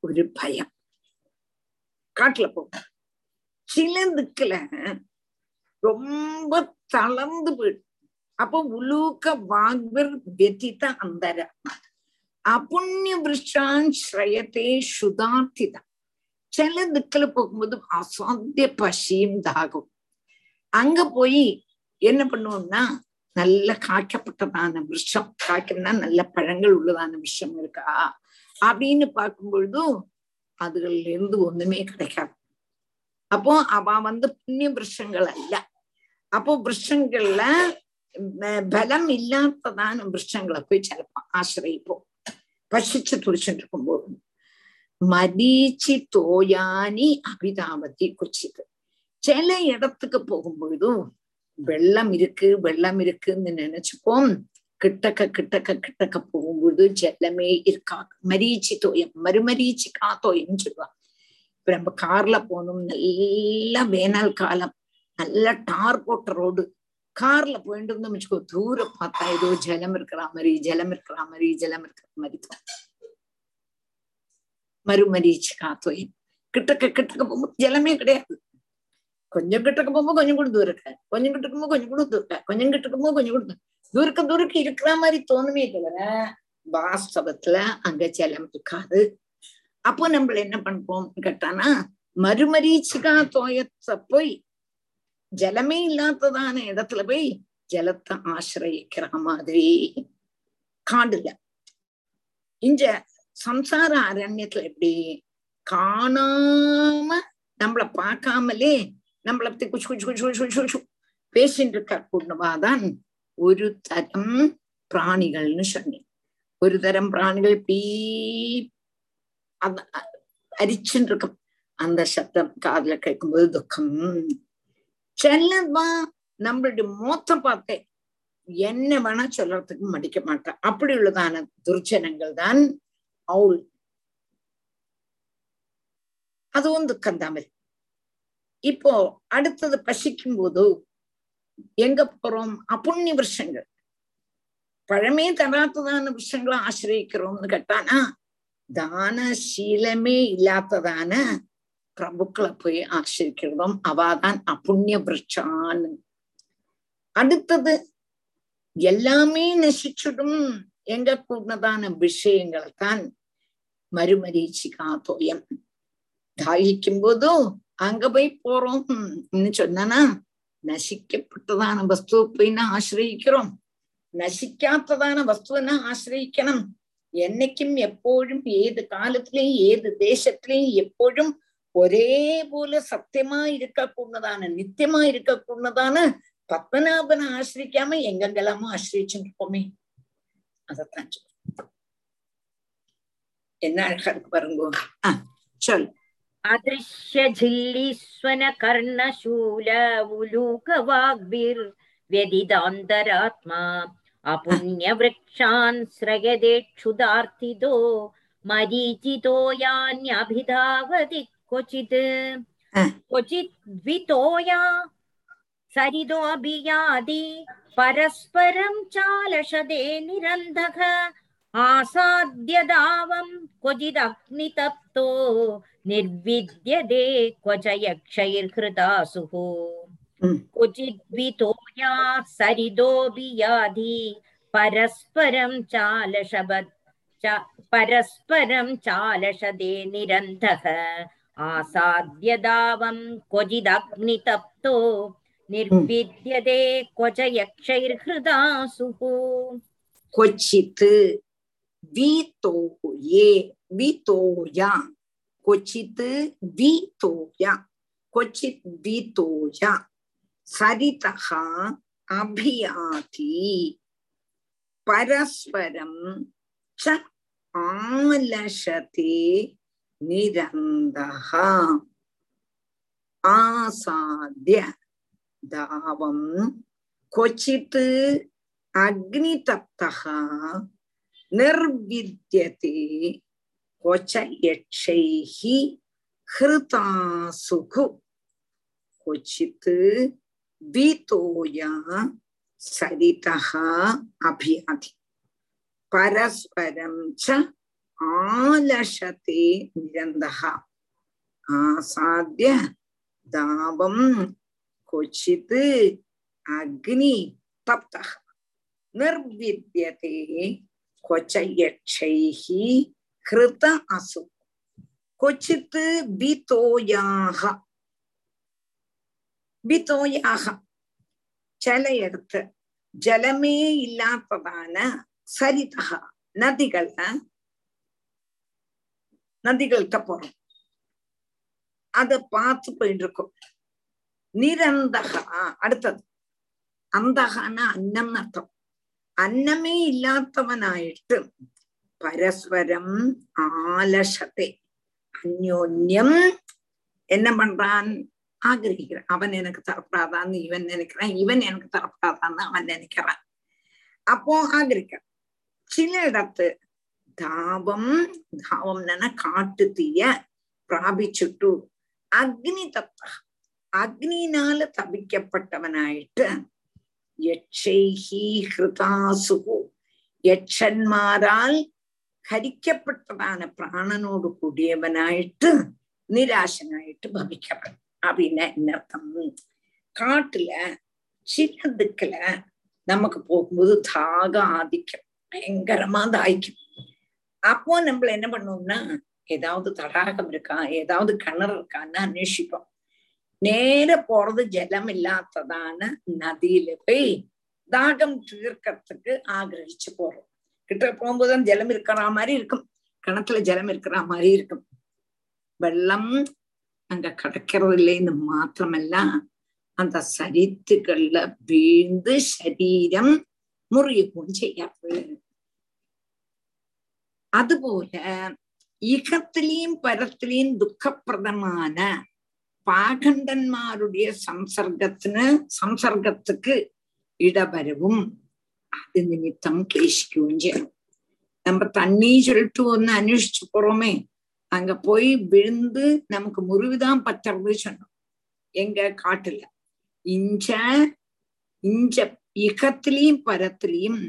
ஒரு பயம். காட்டுல போகும் சில திக்குல ரொம்ப தளர்ந்து போயிடும் அப்போ உலூக்க வாக்வர் வெத்தித்த அந்தர அபுண்ணிய விருஷான் ஸ்ரயத்தே சுதார்த்திதம் சில திக்குல போகும்போது அசாத்திய பசியும் தாகும் அங்க போய் என்ன பண்ணுவோம்னா நல்ல காய்க்கப்பட்டதான விஷம் காய்க்கணும்னா நல்ல பழங்கள் உள்ளதான விஷம் இருக்கா அப்படின்னு பார்க்கும் பொழுதும் அதுகள்ல இருந்து ஒண்ணுமே கிடைக்காது அப்போ அவ வந்து புண்ணிய விருஷங்கள் அல்ல அப்போ விருஷங்கள்ல பலம் இல்லாததான விருஷங்களை போய் சிலப்போம் ஆசிரியப்போம் பசிச்சு துடிச்சுட்டு இருக்கும்போது மரீச்சி தோயானி அபிதாபத்தி குச்சிது சில இடத்துக்கு போகும்பொழுதும் வெள்ளம் இருக்கு வெள்ளம் இருக்குன்னு நினைச்சுப்போம் கிட்டக்க கிட்டக்க கிட்டக்க போகும்பொழுது ஜலமே இருக்கா மரீச்சி தோயம் மறுமரீச்சி காத்தோயம் சொல்லுவாங்க இப்ப நம்ம கார்ல போனோம் நல்ல வேனல் காலம் நல்ல டார் போட்ட ரோடு கார்ல போயிட்டு இருந்தோம் வச்சுக்கோ தூரம் பார்த்தா ஏதோ ஜலம் இருக்கிற மாதிரி ஜலம் இருக்கிற மாதிரி ஜலம் இருக்கிற மாதிரி. மறுமரீச்சி காத்தோயம் கிட்டக்க கிட்டக்க போகும்போது ஜலமே கிடையாது. கொஞ்சம் கிட்டக்க போகும்போது கொஞ்சம் கூட தூரம் இருக்க. கொஞ்சம் கிட்டக்க போகும்போது கொஞ்சம் கூட தூரம் கொஞ்சம் கிட்டக்க போகும்போது கொஞ்சம் கூட தூரக்க தூரக்கு இருக்கிற மாதிரி தோணுமே தவிர வாஸ்தவத்துல அங்க ஜலம் இருக்காது. அப்போ நம்மள என்ன பண்ணுவோம் கேட்டானா மறுமரீச்சிகா தோயத்தை போய் ஜலமே இல்லாததான இடத்துல போய் ஜலத்தை ஆசிரயிக்கிற மாதிரி. காடுல இங்க சம்சார அரண்யத்துல எப்படி காணாம நம்மள பார்க்காமலே நம்மள பத்தி குச்சு குச்சு குச்சு குச்சு குச்சு பேசிட்டு இருக்க கூடவாதான் ஒரு தரம் பிராணிகள்னு சொன்னேன். ஒரு தரம் பிராணிகள் பீ அரிச்சுட்டு இருக்கும் அந்த சத்தம் காதல கேட்கும்போது துக்கம். செல்லவா நம்மளுடைய மோத்த பார்த்தேன் என்ன வேணா சொல்றதுக்கு மடிக்க மாட்டான் அப்படி உள்ளதான துர்ச்சனங்கள் தான் அவுள். அதுவும் துக்கம் தான் இப்போ அடுத்தது பசிக்கும் போது எங்க போறோம்? அப்புண்ணிய விஷங்கள் பழமே தராத்ததான விஷயங்களை ஆசிரியக்கிறோம்னு கேட்டானா தான சீலமே இல்லாததான பிரபுக்களை போய் ஆசிரிக்கிறதும் அவாதான் அப்புண்ணிய விரட்சான்னு. அடுத்தது எல்லாமே நசிச்சிடும் எங்க கூடதான விஷயங்களை தான் மறுமரீச்சிகா தோயம். தாயிக்கும் போதும் அங்க போய் போறோம் சொன்னா நசிக்கப்பட்டதான வஸ்துவை போய் நான் ஆசிரியிக்கிறோம். நசிக்காத்ததான வஸ்துவனை ஆசிரியிக்கணும். என்னைக்கும் எப்போழும் ஏது காலத்திலையும் ஏது தேசத்திலையும் எப்போழும் ஒரே போல சத்தியமா இருக்க கூடதான நித்தியமா இருக்க கூடதான பத்மநாபனை ஆசிரிக்காம எங்கெங்கெல்லாமோ ஆசிரிச்சுட்டு இருப்போமே அதத்தான் என்ன அழகா இருக்கு பாருங்க. சொல். அதிருஷ்ய ஜில்லீஸ்வன व्यदिदान्तरात्मा अपुण्यवृक्षान् स्रयदेक्षुदार्तितो मरीचितो यान्यभिधावति क्वचित् क्वचित् द्वितोया सरिदोऽभियादि परस्परं चालशदे निरन्धः आसाद्य दावं क्वचिदग्नितप्तो निर्विद्यते क्वच यक्षैर्हृतासुः क्वचिद्वितोया सरिदोऽभियाधि परस्परं चालशब च परस्परं चालशदे निरन्धः आसाद्यदावं क्वचिदग्नितप्तो, निर्विद्यते क्वच यक्षैर्हृदासुः क्वचित् वितोये वितोया। क्वचित् क्वचित् सरितः अभियाति। परस्परं च आलशते நிரந்தக ஆசாத்திய தாவம் கொச்சித்து அக்னி தப்தக நிர்வித்தியதே கொச்ச யட்சைஹி ஹிருதாசுகு கொச்சித்து விதோயா சரிதா அபியாதி பரஸ்பரம் ச ആലഷത്തെ നിരന്ത ആസാദ്യ ദാപം കൊച്ചിത് അഗ്നി തപ്ത നിർവിദ്യത്തെ കൊച്ചയക്ഷൈ ഹൃത അസു കൊച്ചിത്ത് ബിതോയാഹ ബിതോയാഹ ചിലയിടത്ത് ജലമേ ഇല്ലാത്തതാണ് സരിത നദികള് நதிகளை நதிகள்கிட்ட போறோம் அத பார்த்து போயிட்டு இருக்கோம் நிரந்தகா அடுத்தது அந்தகான அன்னம் அர்த்தம் அன்னமே இல்லாதவனாயிட்டு பரஸ்பரம் ஆலசத்தை அந்யோன்யம் என்ன பண்றான் ஆகிரகிக்கிறான் அவன் எனக்கு தரப்படாதான்னு இவன் நினைக்கிறான் இவன் எனக்கு தரப்படாதான்னு அவன் நினைக்கிறான் அப்போ ஆகிரிக்கிறான் சில இடத்து தாபம் தாவம்னா காட்டு தீய பிராபிச்சுட்டு அக்னி தப்த அக்னினால தபிக்கப்பட்டவனாயிட்டு யட்சைஹி ஹிருதாசுகு. யட்சன்மாரால் ஹரிக்கப்பட்டதான பிராணனோடு கூடியவனாயிட்டு நிராசனாயிட்டு பவிக்கப்படும் அப்படின்னா என்ன அர்த்தம். காட்டுல சின்ன திக்குல நமக்கு போகும்போது தாக ஆதிக்கம். பயங்கரமா தாய்க்கும். அப்போ நம்மள என்ன பண்ணோம்னா ஏதாவது தடாகம் இருக்கா ஏதாவது கிணறு இருக்கான்னு அன்வேஷிப்போம். நேர போறது ஜலம் இல்லாததான நதியில போய் தாகம் தீர்க்கறதுக்கு ஆகிரகிச்சு போறோம். கிட்ட போகும்போது ஜலம் இருக்கிற மாதிரி இருக்கும். கிணத்துல ஜலம் இருக்கிற மாதிரி இருக்கும். வெள்ளம் அங்க கிடைக்கிறது இல்லைன்னு மாத்திரமல்ல அந்த சரித்துக்கள்ல வீழ்ந்து சரீரம் முறியவும் செய்யாது. അതുപോലെ ഇഹത്തിലെയും പരത്തിലെയും ദുഃഖപ്രദമാണ് പാഖണ്ഡന്മാരുടെ സംസർഗത്തിന് സംസർഗത്തുക്ക് ഇടവരവും അത് നിമിത്തം ക്ലേശിക്കുകയും ചെയ്യണം നമ്മ தண்ணி சொல்லிட்டு ஒன்னு அന്വേഷിച്ചു போறோமே அங்க போய் விழுந்து நமக்கு முறிவுதான் பத்துறது சொன்னோம் எங்க காட்டுல ഇഞ്ച இஞ்ச இகத்திலையும் பரத்திலையும்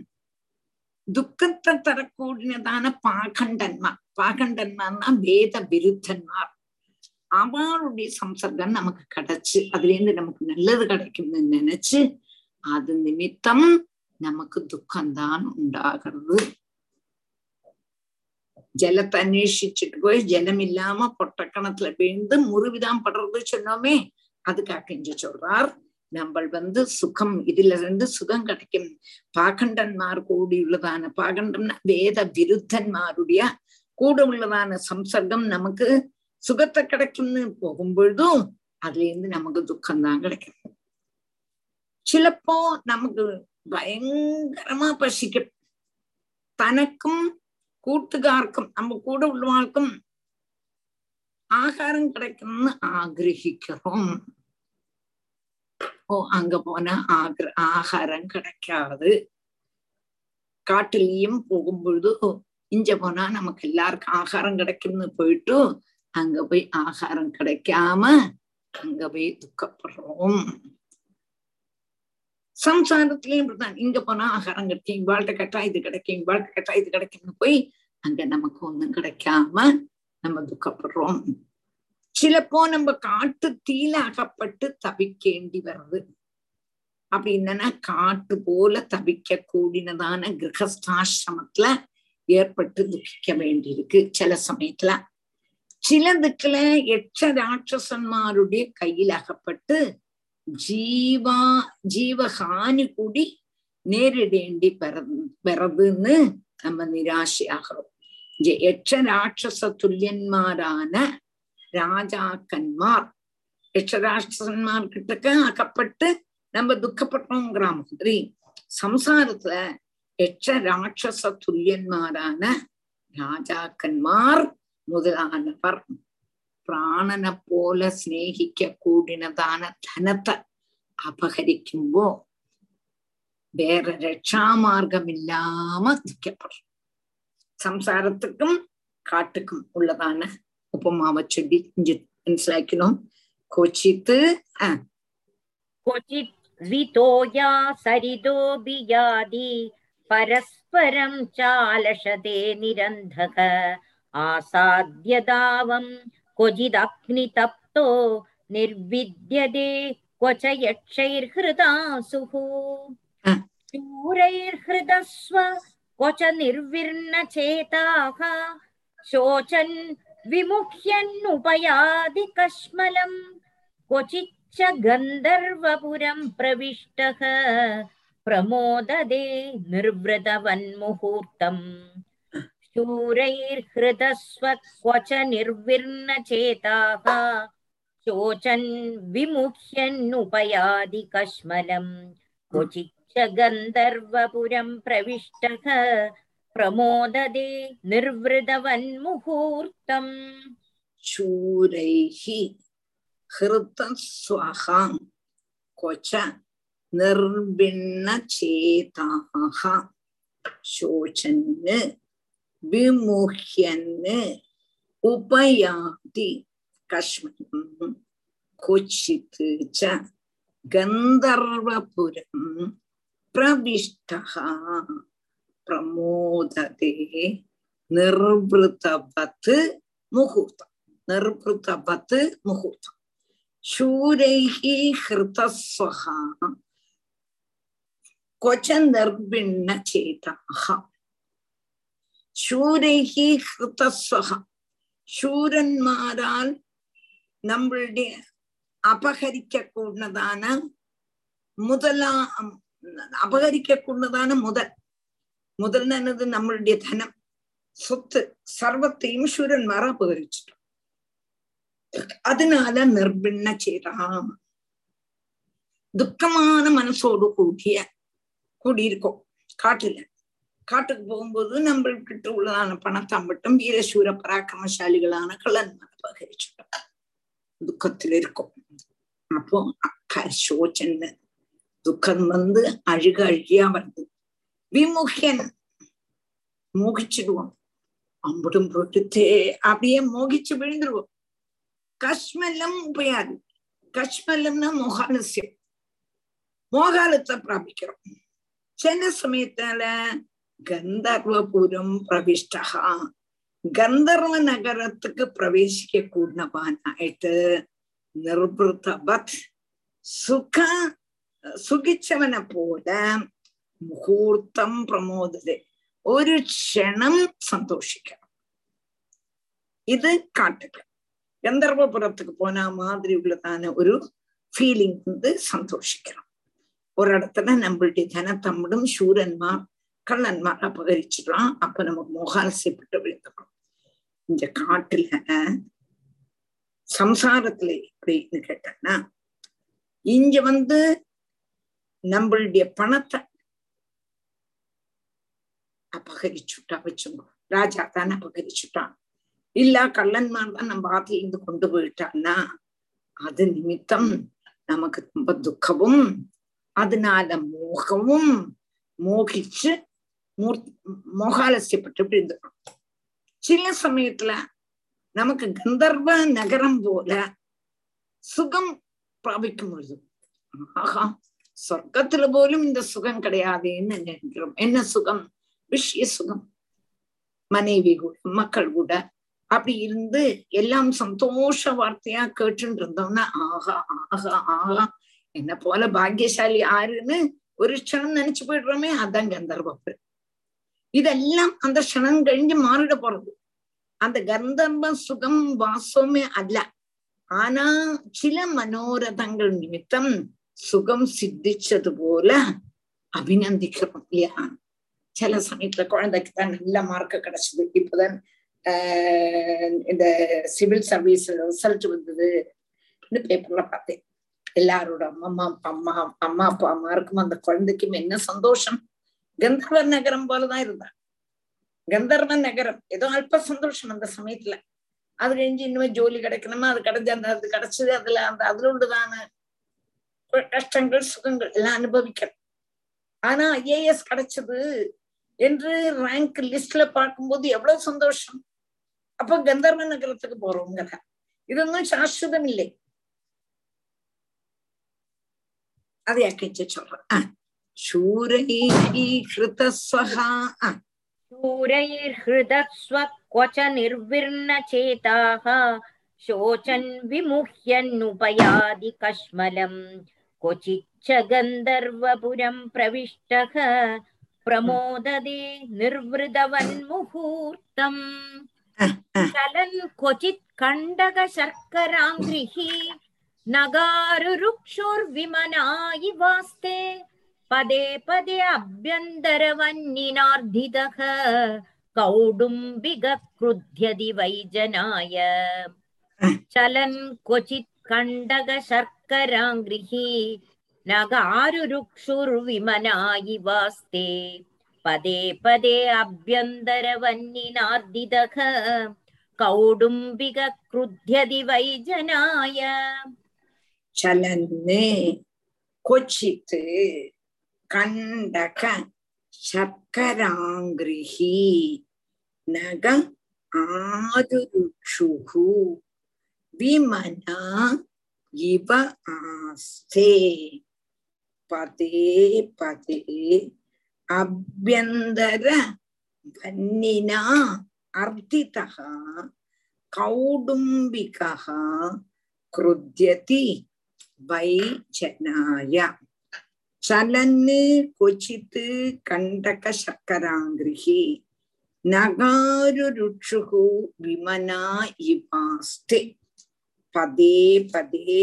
துக்கத்தை தரக்கூடியதான பாகண்டன்மார் பாகண்டன்மார்னா வேத விருத்தன்மார் அவருடைய சம்சர்க்கம் நமக்கு கிடைச்சு அதுல இருந்து நமக்கு நல்லது கிடைக்கும்னு நினைச்சு அது நிமித்தம் நமக்கு துக்கம்தான் உண்டாகிறது ஜலத்தை அன்வேஷிச்சுட்டு போய் ஜலம் இல்லாம பொட்டக்கணத்துல விழுந்து முறிவுதான் படுறது சொன்னோமே அதுக்காக இங்க சொல்றார் நம்ம வந்து சுகம் இதுல இருந்து சுகம் கிடைக்கும். பாகண்டன்மார் கூடி உள்ளதான பாகண்டம்னா வேத விருத்தன்மாருடைய கூட உள்ளதான சம்சர்க்கம் நமக்கு சுகத்தை கிடைக்கும்னு போகும்பொழுதும் அதுல இருந்து நமக்கு துக்கம்தான் கிடைக்கும். சிலப்போ நமக்கு பயங்கரமா பசிக்கும். தனக்கும் கூட்டுகார்க்கும் நம்ம கூட உள்ளவாழ்க்கும் ஆகாரம் கிடைக்கணும்னு ஆகிரகிக்கிறோம். அப்போ அங்க போனா ஆகிர ஆகாரம் கிடைக்காது. காட்டுலயும் போகும்பொழுது இங்க போனா நமக்கு எல்லாருக்கும் ஆகாரம் கிடைக்கும்னு போயிட்டு அங்க போய் ஆகாரம் கிடைக்காம அங்க போய் துக்கப்படுறோம். சம்சாரத்திலயும் இப்படிதான் இங்க போனா ஆகாரம் கிடைக்கும் இவாழ்கிட்ட கேட்டா இது கிடைக்கும் இவாழ்கிட்ட கேட்டா இது கிடைக்கும்னு போய் அங்க நமக்கு ஒண்ணும் கிடைக்காம நம்ம துக்கப்படுறோம். சிலப்போ நம்ம காட்டு தீல அகப்பட்டு தவிக்கேண்டி வருது அப்படி என்னன்னா காட்டு போல தவிக்க கூடினதான கிரகஸ்தாசிரமத்துல ஏற்பட்டு துக்கிக்க வேண்டியிருக்கு சில சமயத்துல. சிலதுக்குல எட்ச ராட்சசன்மாருடைய கையில் அகப்பட்டு ஜீவா ஜீவஹானி கூடி நேரிடேண்டி வரதுன்னு நம்ம நிராசையாகிறோம். எட்ச ராட்சச துல்லியன்மாரான ராஜாக்கன்மார் யட்சராட்சன்மார் கிட்டக்க அகப்பட்டு நம்ம துக்கப்பட்டோங்கிற மாதிரி சம்சாரத்துல யட்ச ராட்சச துல்லியன்மாரான ராஜாக்கன்மார் முதலானவர். பிராணனை போல சிநேகிக்க கூடினதான தனத்தை அபகரிக்கும்போ வேற ரட்சா மார்க்கம் இல்லாம திக்கப்படுறோம் சம்சாரத்துக்கும் காட்டுக்கும் உள்ளதான உபமாவை சொல்லி മനസ്സിലാക്കണം கொச்சித்து क्वचित् वितोया सरिदोऽपि यादि परस्परं चालषते निरन्धक आसाद्यदावं क्वचिदग्नितप्तो निर्विद्यते क्व च यक्षैर्हृदासुः शूरैर्हृदस्व क्व च निर्विर्नचेताः शोचन् विमुह्यन्नुपयादि कश्मलम् क्वचिच्च गन्धर्वपुरं प्रविष्टः प्रमोददे निर्वृतवन्मुहूर्तम् शूरैर्हृदस्व क्व च निर्विर्नचेताः शोचन् विमुह्यन्नुपयादि कश्मलम् क्वचिच्च गन्धर्वपुरं प्रविष्टः प्रमोददे निर्वृतवन्मुहूर्तम् शूरैः हृतस्वहां क्वच निर्भिन्नचेताः शोचन् विमुह्यन् उपयाति कश्मलम् क्वचित् च गन्धर्वपुरं प्रविष्टः பிரமோததே நிர்வத்தபத்து முகூர்த்தம் நிர்வத்தபத்து முகூர்த்தம் ശൂരൈഹി ഹൃതസ്വഹ ക്വച നിർഭിണ്ണചേതാഹ ശൂരൈഹി ഹൃതസ്വഹ ശൂരന്മാരാൽ നമ്മളുടെ അപഹരിക്കൂടുന്നതാണ് മുതലാ അപഹരിക്കൂടുന്നതാണ് മുതൽ முதல்ல என்னது? நம்மளுடைய தனம். சொத்து. சர்வத்தையும் ஈஸ்வரன் மாற அபகரிச்சிட்டோம் அதனால நிர்பிண்ண சேதாம். துக்கமான மனசோடு கூடிய கூடியிருக்கோம். காட்டுல. காட்டுக்கு போகும்போது நம்மள்கிட்ட உள்ளதான பணத்தை மட்டும் வீரசூர பராக்கிரமசாலிகளான கள்ளன்மாரை பகரிச்சுட்டோம். துக்கத்துல இருக்கும். அப்போ அக்கா சோச்சன்னு. துக்கம் வந்து அழுக அழுகியா வருது. விமுகியன் மோகிச்சுடுவோம். அம்புடும் பொட்டுத்தே அப்படியே மோகிச்சு விழுந்துருவோம். கஷ்மல்லம் உபயாது. கஷ்மல்லம்னா மோகாலசியம் மோகாலத்தை பிராபிக்கிறோம். சில சமயத்தால கந்தர்வபுரம் பிரவிஷ்டா கந்தர்வ நகரத்துக்கு பிரவேசிக்க கூடவானாயிட்டு நிர்புத்தபத் சுக சுகிச்சவனை போல മുഹൂർത്തം പ്രമോദതെ ഒരു ക്ഷണം സന്തോഷിക്കണം. இது காட்டுகள் கந்தர்வபுரத்துக்கு போனா மாதிரி உள்ளதான ஒரு ஃபீலிங் வந்து சந்தோஷிக்கிறோம் ஒரு இடத்துல நம்மளுடைய தனத்தம்மிடும் சூரன்மார் கள்ளன்மார் அபகரிச்சிடலாம் அப்ப நமக்கு மோகாலசைப்பட்டு விழுந்துடும் இந்த காட்டுல சம்சாரத்துல எப்படின்னு கேட்டோம்னா இங்க வந்து நம்மளுடைய பணத்தை அபகரிச்சுட்டா வச்சுங்க ராஜா தான் அபகரிச்சுட்டான். இல்ல கள்ளன்மார் தான் நம்ம ஆத்துல இருந்து கொண்டு போயிட்டான்னா அது நிமித்தம் நமக்கு ரொம்ப துக்கமும் அதனால மோகமும் மோகிச்சு மூர் மோகாலசியப்பட்டு இப்படி இருந்துக்கணும் சில சமயத்துல நமக்கு கந்தர்வ நகரம் போல சுகம் பிராபிக்கும் பொழுது ஆஹா சொர்க்கத்துல போலும் இந்த சுகம் கிடையாதுன்னு நினைக்கிறோம். என்ன சுகம்? விஷய சுகம் மனைவி கூட மக்கள் கூட அப்படி இருந்து எல்லாம் சந்தோஷ வார்த்தையா கேட்டுட்டு இருந்தோம்னா ஆஹா ஆஹா ஆஹா என்ன போல பாக்கியசாலி ஆறுன்னு ஒரு க்ஷணம் நினைச்சு போயிடுறோமே அதான் கந்தர்வப்பு. இதெல்லாம் அந்த க்ஷணம் கழிஞ்சு மாறிட போறது. அந்த கந்தர்வ சுகம் வாசமே அல்ல. ஆனா சில மனோரதங்கள் நிமித்தம் சுகம் சித்திச்சது போல அபிநந்திக்கிறோம் இல்லையா? சில சமயத்துல குழந்தைக்கு தான் நல்ல மார்க் கிடைச்சது. இப்பதான் ஆஹ் இந்த சிவில் சர்வீஸ் ரிசல்ட் வந்தது. பேப்பர்ல பார்த்தேன். எல்லாரோட அம்மா அம்மா அம்மா அப்பா அம்மாருக்கும் அந்த குழந்தைக்கும் என்ன சந்தோஷம்? கந்தர்வ நகரம் போலதான் இருந்தா. கந்தர்வ நகரம். ஏதோ அல்ப சந்தோஷம் அந்த சமயத்துல. அது கழிஞ்சு இனிமே ஜோலி கிடைக்கணுமா? அது கிடைஞ்சு அந்த அது கிடைச்சது அதுல அந்த அதுல உள்ளதான கஷ்டங்கள் சுகங்கள் எல்லாம் அனுபவிக்கணும். ஆனா ஐஏஎஸ் கிடைச்சது என்று ரேங்க் லிஸ்ட்ல பார்க்கும்போது எவ்வளவு சந்தோஷம். அப்ப கந்தர்வ நகரத்துக்கு போறோங்கிற இதொன்னும் சாஸ்வதம் இல்லை. அதை அக்கிச்சு சொல்றேன். शूरैर्हृतस्वहा शूरैर्हृतस्वक्वच निर्विर्णचेताः शोचन् विमुह्यन्नुपयादि कश्मलम् क्वचिच्च गन्धर्वपुरम् प्रविष्टः प्रमोददे निर्वृतवन्मुहूर्तम् चलन् क्वचित् कण्डकशर्कराङ्घ्रिः नगारुरुक्षुर्विमना इवास्ते पदे पदे अभ्यन्तरवन्निनार्धितः कौडुम्बिगक्रुध्यति वैजनाय चलन् क्वचित् कण्डकशर्कराङ्घ्रिः नगारुरुक्षुर्विमनायिवास्ते पदे पदे अभ्यन्तरवन्निनार्दितः कौडुम्बिकक्रुध्यति वै जनाय चलन् क्वचित् कण्डक शर्कराङ्गृः नग आदुरुक्षुः विमना इव आस्ते பதே பதே அபியந்தர வன்னினா அர்த்திதா கௌடும்பிகா கிருத்தியதி வை ஜனாய சலன்னு கொச்சித்து கண்டக சக்கராங்கிரிகி நகாருருட்சுகு விமனா இவாஸ்தே பதே பதே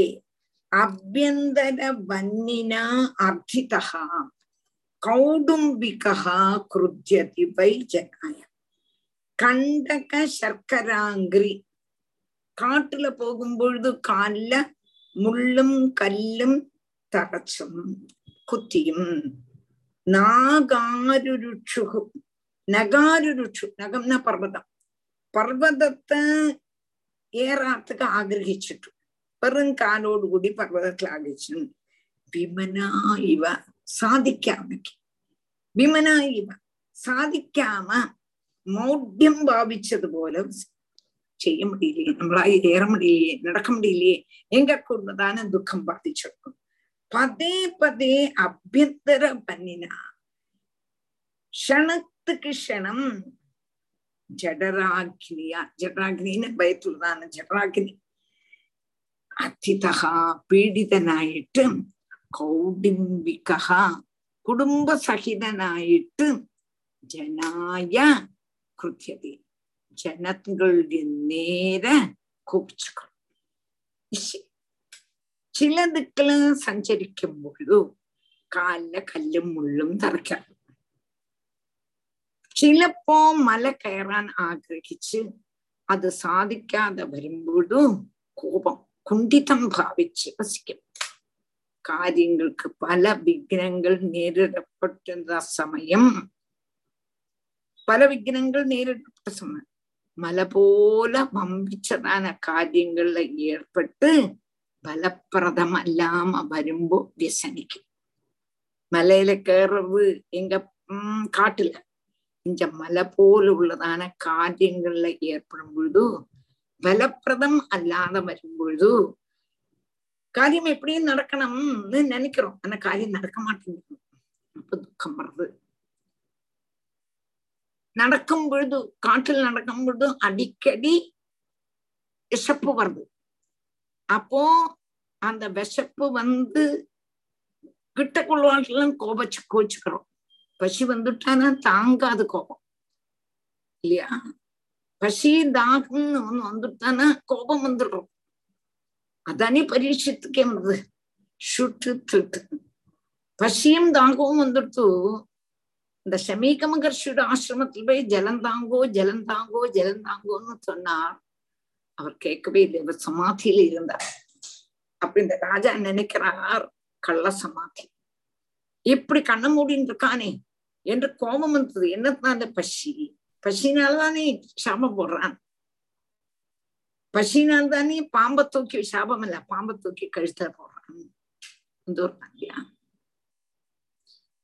அபியந்தரவன்னினா அர்த்திதா கௌடும்பிகா கிருத்தியதி வை ஜனாய கண்டக சர்க்கராங்கிரி காட்டுல போகும்பொழுது கால்ல முள்ளும் கல்லும் தரச்சும் குத்தியும் நாகாருருட்சு நகாருருட்சு நகம்னா பர்வதம் பர்வதத்தை ஏறாத்துக்கு ஆகிரகிச்சுட்டு വെറും കാലോടുകൂടി പർവ്വതത്തിൽ ആഗ്രഹിച്ചു വിമന ഇവ സാധിക്കാമയ്ക്ക് വിമന ഇവ സാധിക്കാമ മൗഢ്യം ഭാവിച്ചതുപോലെ செய்ய முடியலையே நம்மளால ஏற முடியலையே நடக்க முடியலையே எங்க கொண்டுதான துக்கம் பாதிச்சிருக்கும் பதே பதே அபியந்தர பண்ணினா க்ஷணத்துக்கு க்ஷணம் ஜடராக்னியா ஜடராக்னின்னு பயத்துள்ளதான ஜடராக்னி அதிதா பீடிதனாயிட்டு கௌடிம்பிகா குடும்ப சகிதனாயிட்டு ஜனாய கிருத்தியதி ஜனங்களுடைய நேர கூப்பிச்சுக்கணும் ചിലതുക്കള് സഞ്ചരിക്കുമ്പോഴും കാലിലെ കല്ലും മുള്ളും തറയ്ക്കാം ചിലപ്പോ മല കയറാൻ ആഗ്രഹിച്ച് അത് സാധിക്കാതെ വരുമ്പോഴും കോപം കുണ്ഠിതം ഭാവിച്ച് വസിക്കും കാര്യങ്ങൾക്ക് പല വിഘ്നങ്ങൾ നേരിടപ്പെട്ട സമയം പല വിഘ്നങ്ങൾ നേരിടപ്പെട്ട സമയം മല പോലെ വമ്പിച്ചതാന കാര്യങ്ങളിൽ ഏർപ്പെട്ട് பலப்பிரதமல்லாம வரும்போ வியசனிக்கும் மலையில கேறது எங்க உம் காட்டுல இந்த மலை போல உள்ளதான காரியங்கள்ல ஏற்படும் பொழுது பலப்பிரதம் அல்லாத வரும்பொழுது காரியம் எப்படியும் நடக்கணும்னு நினைக்கிறோம். ஆனா காரியம் நடக்க மாட்டேங்குது. அப்ப துக்கம் வருது. நடக்கும் பொழுது காட்டில் நடக்கும் பொழுது அடிக்கடி விஷப்பு வருது. அப்போ அந்த விஷப்பு வந்து கிட்ட கொள்வாட்டெல்லாம் கோபச்சு கோச்சுக்கிறோம். பசி வந்துட்டானா தாங்காது கோபம். இல்லையா? பசி தாகம்னு ஒண்ணு வந்துட்டானா கோபம் வந்துடும் அதானே பரீட்சத்துக்கே வந்தது சுட்டு திட்டு பசியும் தாகவும் வந்துடுத்து இந்த சமீக மகர்ஷியோட ஆசிரமத்தில் போய் ஜலம் தாங்கோ ஜலம் தாங்கோ ஜலம் தாங்கோன்னு சொன்னார் அவர் கேட்கவே இல்லை. சமாதியில இருந்தார். அப்ப இந்த ராஜா நினைக்கிறார் கள்ள சமாதி. இப்படி கண்ண மூடின்னு இருக்கானே என்று கோபம் வந்தது. என்னத்தான பசி? பசினால்தானே சாபம் போடுறான். பசினால் தானே பாம்பை தூக்கி சாபம் இல்ல பாம்பை தூக்கி கழுத்த போடுறான். இந்த ஒரு இல்லையா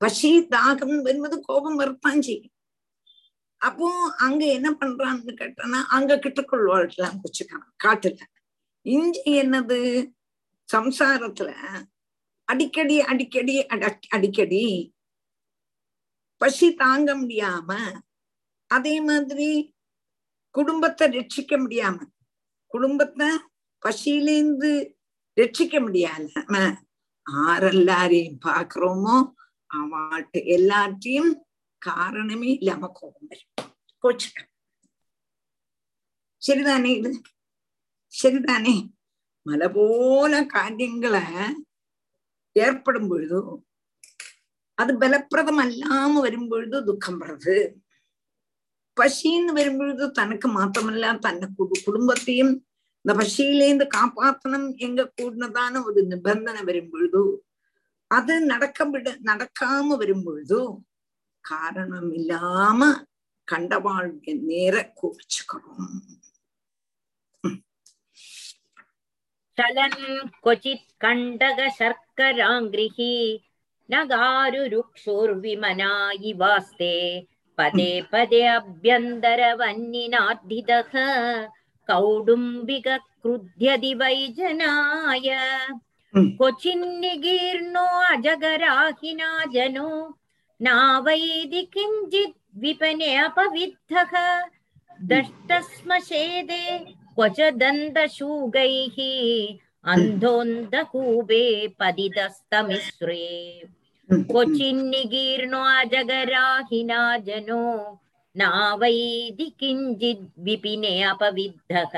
பசி தாகம் என்பது கோபம் வருப்பான் செய்யும். அப்போ அங்க என்ன பண்றான்னு கேட்டனா அங்க கிட்டக்குள்ளாட்லாம் வச்சுக்கான் காட்டுல. இஞ்சி என்னது? சம்சாரத்துல அடிக்கடி அடிக்கடி அடிக்கடி பசி தாங்க முடியாம அதே மாதிரி குடும்பத்தை ரட்சிக்க முடியாம குடும்பத்தை பசியிலேந்து ரட்சிக்க முடியாம ஆரெல்லாரையும் பாக்குறோமோ அவள்கிட்ட எல்லாத்தையும் காரணமே இல்லாம கோபம் வரும். கோச்சுக்க சரிதானே இது? சரிதானே? மலை போல காரியங்களை ஏற்படும் பொழுதோ அது பலப்பிரதம் அல்லாம வரும் பொழுது துக்கம் வருது பசின்னு வரும்பொழுது தனக்கு மாத்தமல்ல தன்னை குடும்பத்தையும் இந்த பசியிலேருந்து காப்பாற்றணும் எங்க கூடதான ஒரு நிபந்தனை வரும்பொழுது அது நடக்க விட நடக்காம வரும்பொழுது காரணம் இல்லாம கண்டவாழ்க நேர குவிச்சுக்கணும் சலன் கொச்சித் கண்டக சர்க்கராங்கிரிஹி நகாரு ருக்ஷோர் விமனாயி வாஸ்தே पदे पदे अभ्यन्तरवन्निनार्धितः कौडुम्बिकक्रुध्यदि वै जनाय क्वचिन्निगीर्णो अजगराहिना जनो नावैदि किञ्चित् विपने अपविद्धः दष्टस्मशेदे क्वच दन्तशूगैः अन्धोन्दकूपे पतितस्तमिश्रे क्वचिन्निगीर्णो अजगराहिना जनो नावैदि किञ्चित् विपिने अपविद्धः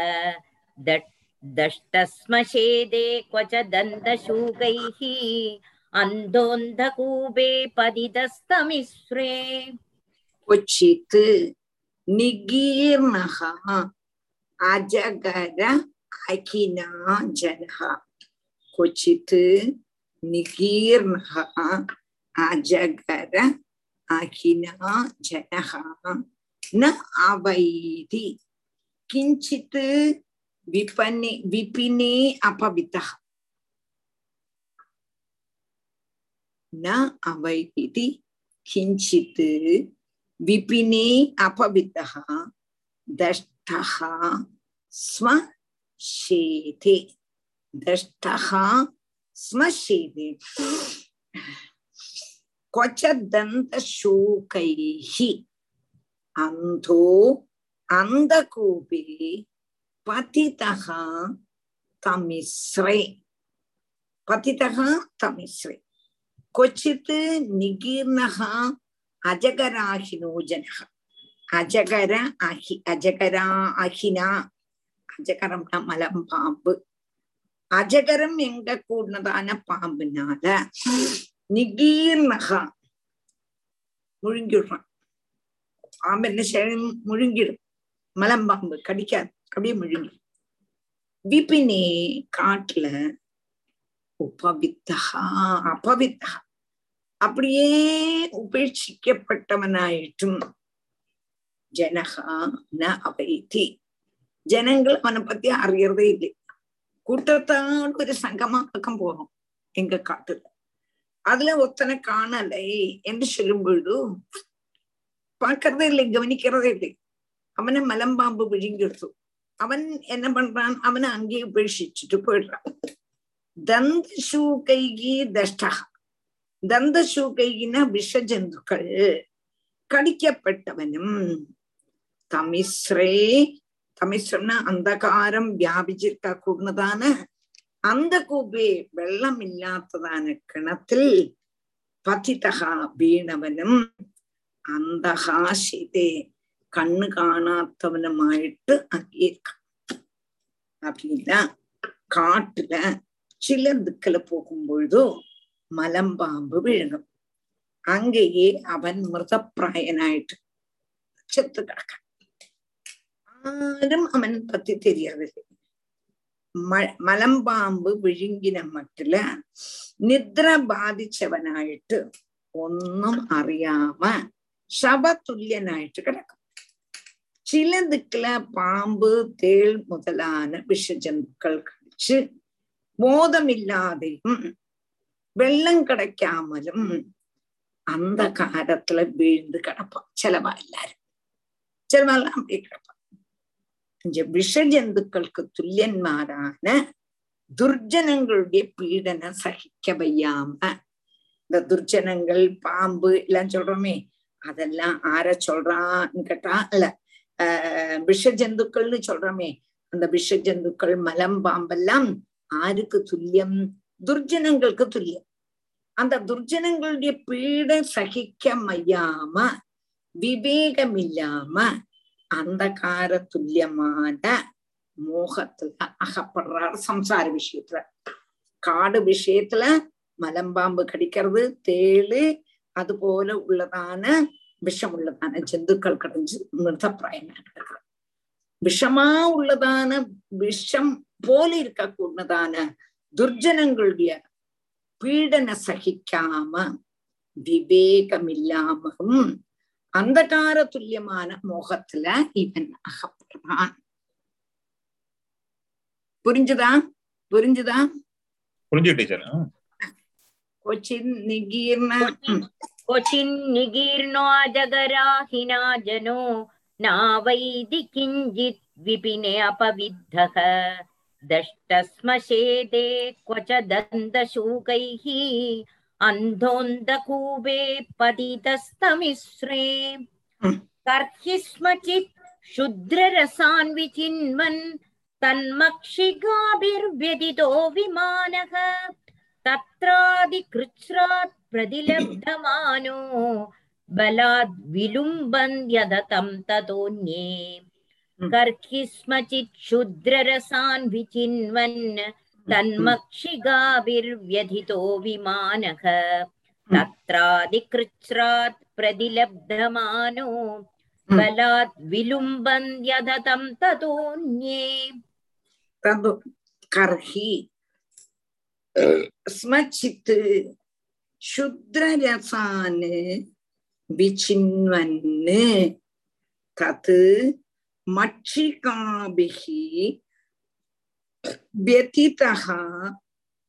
दष्टस्मशेदे क्वच दन्तशूकैः अन्धोन्धकूपे पतितस्तमिश्रे क्वचित् निगीर्णः अजगर अखिना जनः क्वचित् निगीर्णः अजगर अखिना जनः न अवैति किञ्चित् विपने, विपिने अपवितः। न अवैति किञ्चित् विपिने अपवितः। दष्टः स्वशेते दष्टः स्मशीति अंधो अन्धो पति पतितः तमिस्रे पतितः तमिस्रे क्वचित् निगीर्णः अजगराहिनो जनः अजगर अहि अजगरा अहिना। अजगरं न मलं அஜகரம் எங்க கூடதான பாம்புனால நிகீர்ணகா முழுங்கிடுறான். பாம்பு என்ன செய்யும் முழுங்கிடும். மலம்பாம்பு கடிக்காது. அப்படியே முழுங்கிடும். விபினே காட்டுல உபவித்தகா அபவித்தகா. அப்படியே உபேட்சிக்கப்பட்டவனாயிட்டும் ஜனகா ந அவைத்தி ஜனங்கள் அவனை பத்தி அறியறதே இல்லை. கூட்டத்தோடு ஒரு சங்கமாக்கம் போகும் எங்க காட்டுல. அதுல ஒத்தனை காணலை என்று சொல்லும் பொழுது பார்க்கறதே இல்லை கவனிக்கிறதே இல்லை. அவனை மலம்பாம்பு விழுங்கிடுத்து அவன் என்ன பண்றான்? அவனை அங்கேயே உபேட்சிச்சுட்டு போயிடுறான். தந்த ஷூகைகி தஷ்டா. தந்த ஷூகைகின விஷ ஜந்துக்கள். கடிக்கப்பட்டவனும் தமிஸ்ரே கமிஷன்னா அந்தகாரம் வியாபிச்சிருக்க கூடதான அந்த கூபே வெள்ளம் இல்லாததான கிணத்தில் பதிதகா வீணவனும் அந்தகா சீதே கண்ணு காணாத்தவனுமாயிட்டு அங்கேயிருக்கான் அப்படின்னா காட்டுல சிலர் திக்கில போகும்பொழுதோ மலம்பாம்பு விழுகும் அங்கேயே அவன் மிருதப்பிராயனாயிட்டு செத்து கிடக்கான் ஆரும் அவன் பத்தி தெரியாது മലമ്പാമ്പ് വിഴുങ്ങിന മട്ടില് നിദ്ര ബാധിച്ചവനായിട്ട് ഒന്നും അറിയാമ ശവതുല്യനായിട്ട് കിടക്കും ചില ദിക്കില് പാമ്പ് തേൾ മുതലാന വിഷജന്തുക്കൾ കഴിച്ച് ബോധമില്ലാതെയും വെള്ളം കിടക്കാമലും അന്ധകാരത്തില് വീഴ്ന്ന് കിടപ്പം ചിലവാ എല്ലാരും ചിലവെല്ലാം കിടപ്പം கிடப்பான் விஷஜந்துக்களுக்கு துல்லியன்மாரான துர்ஜனங்களுடைய பீடன சகிக்க வையாம. இந்த துர்ஜனங்கள் பாம்பு எல்லாம் சொல்றோமே அதெல்லாம் ஆர சொல்றான்னு கேட்டா இல்ல ஆஹ் விஷஜந்துக்கள்னு சொல்றோமே அந்த விஷஜந்துக்கள் மலம் பாம்பெல்லாம் ஆருக்கு துல்லியம் துர்ஜனங்களுக்கு துல்லியம். அந்த துர்ஜனங்களுடைய பீட சகிக்க மையாம விவேகமில்லாம அந்தகார துல்லியமான மோகத்துல அகப்படுறாரு சம்சார விஷயத்துல காடு விஷயத்துல மலம்பாம்பு கடிக்கிறது தேளு அது போல உள்ளதான விஷம் உள்ளதான ஜந்துக்கள் கிடைஞ்சு மிருதப்பிராயமா கிடக்குறது விஷமா உள்ளதான விஷம் போல இருக்கக்கூடதான துர்ஜனங்களுடைய பீடன சகிக்காம விவேகமில்லாமலும் அந்தகார துல்லியமான மோகத்துல இவன் அகப்படுறான் புரிஞ்சுதா புரிஞ்சுதா புரிஞ்சு டீச்சர் கொச்சின் நிகீர்ண क्वचिन्निगीर्णोऽजगराहिना जनो नावैदि किञ्चित् विपिने अपविद्धः दष्टस्मशेदे क्व च दन्तशूकैः अन्धोन्दकूपे पतितस्तमिश्रे कर्हि स्म चित् क्षुद्ररसान् विचिन्वन् तन्मक्षिकाभिर्व्यदितो विमानः तत्रादिकृच्छ्रात् प्रतिलब्धमानो बलाद् विलुम्बन् यदतं ततोऽन्ये कर्हि स्म चित् क्षुद्ररसान् विचिन्वन् तन्मक्षिगाभिर्व्यथितो विमानः तत्रादिकृच्छ्रात् प्रतिलब्धमानो बलात् विलुम्बन् यदतं ततोऽन्ये तद् कर्हि स्मचित् क्षुद्ररसान् विचिन्वन् तत् मक्षिकाभिः व्यतितः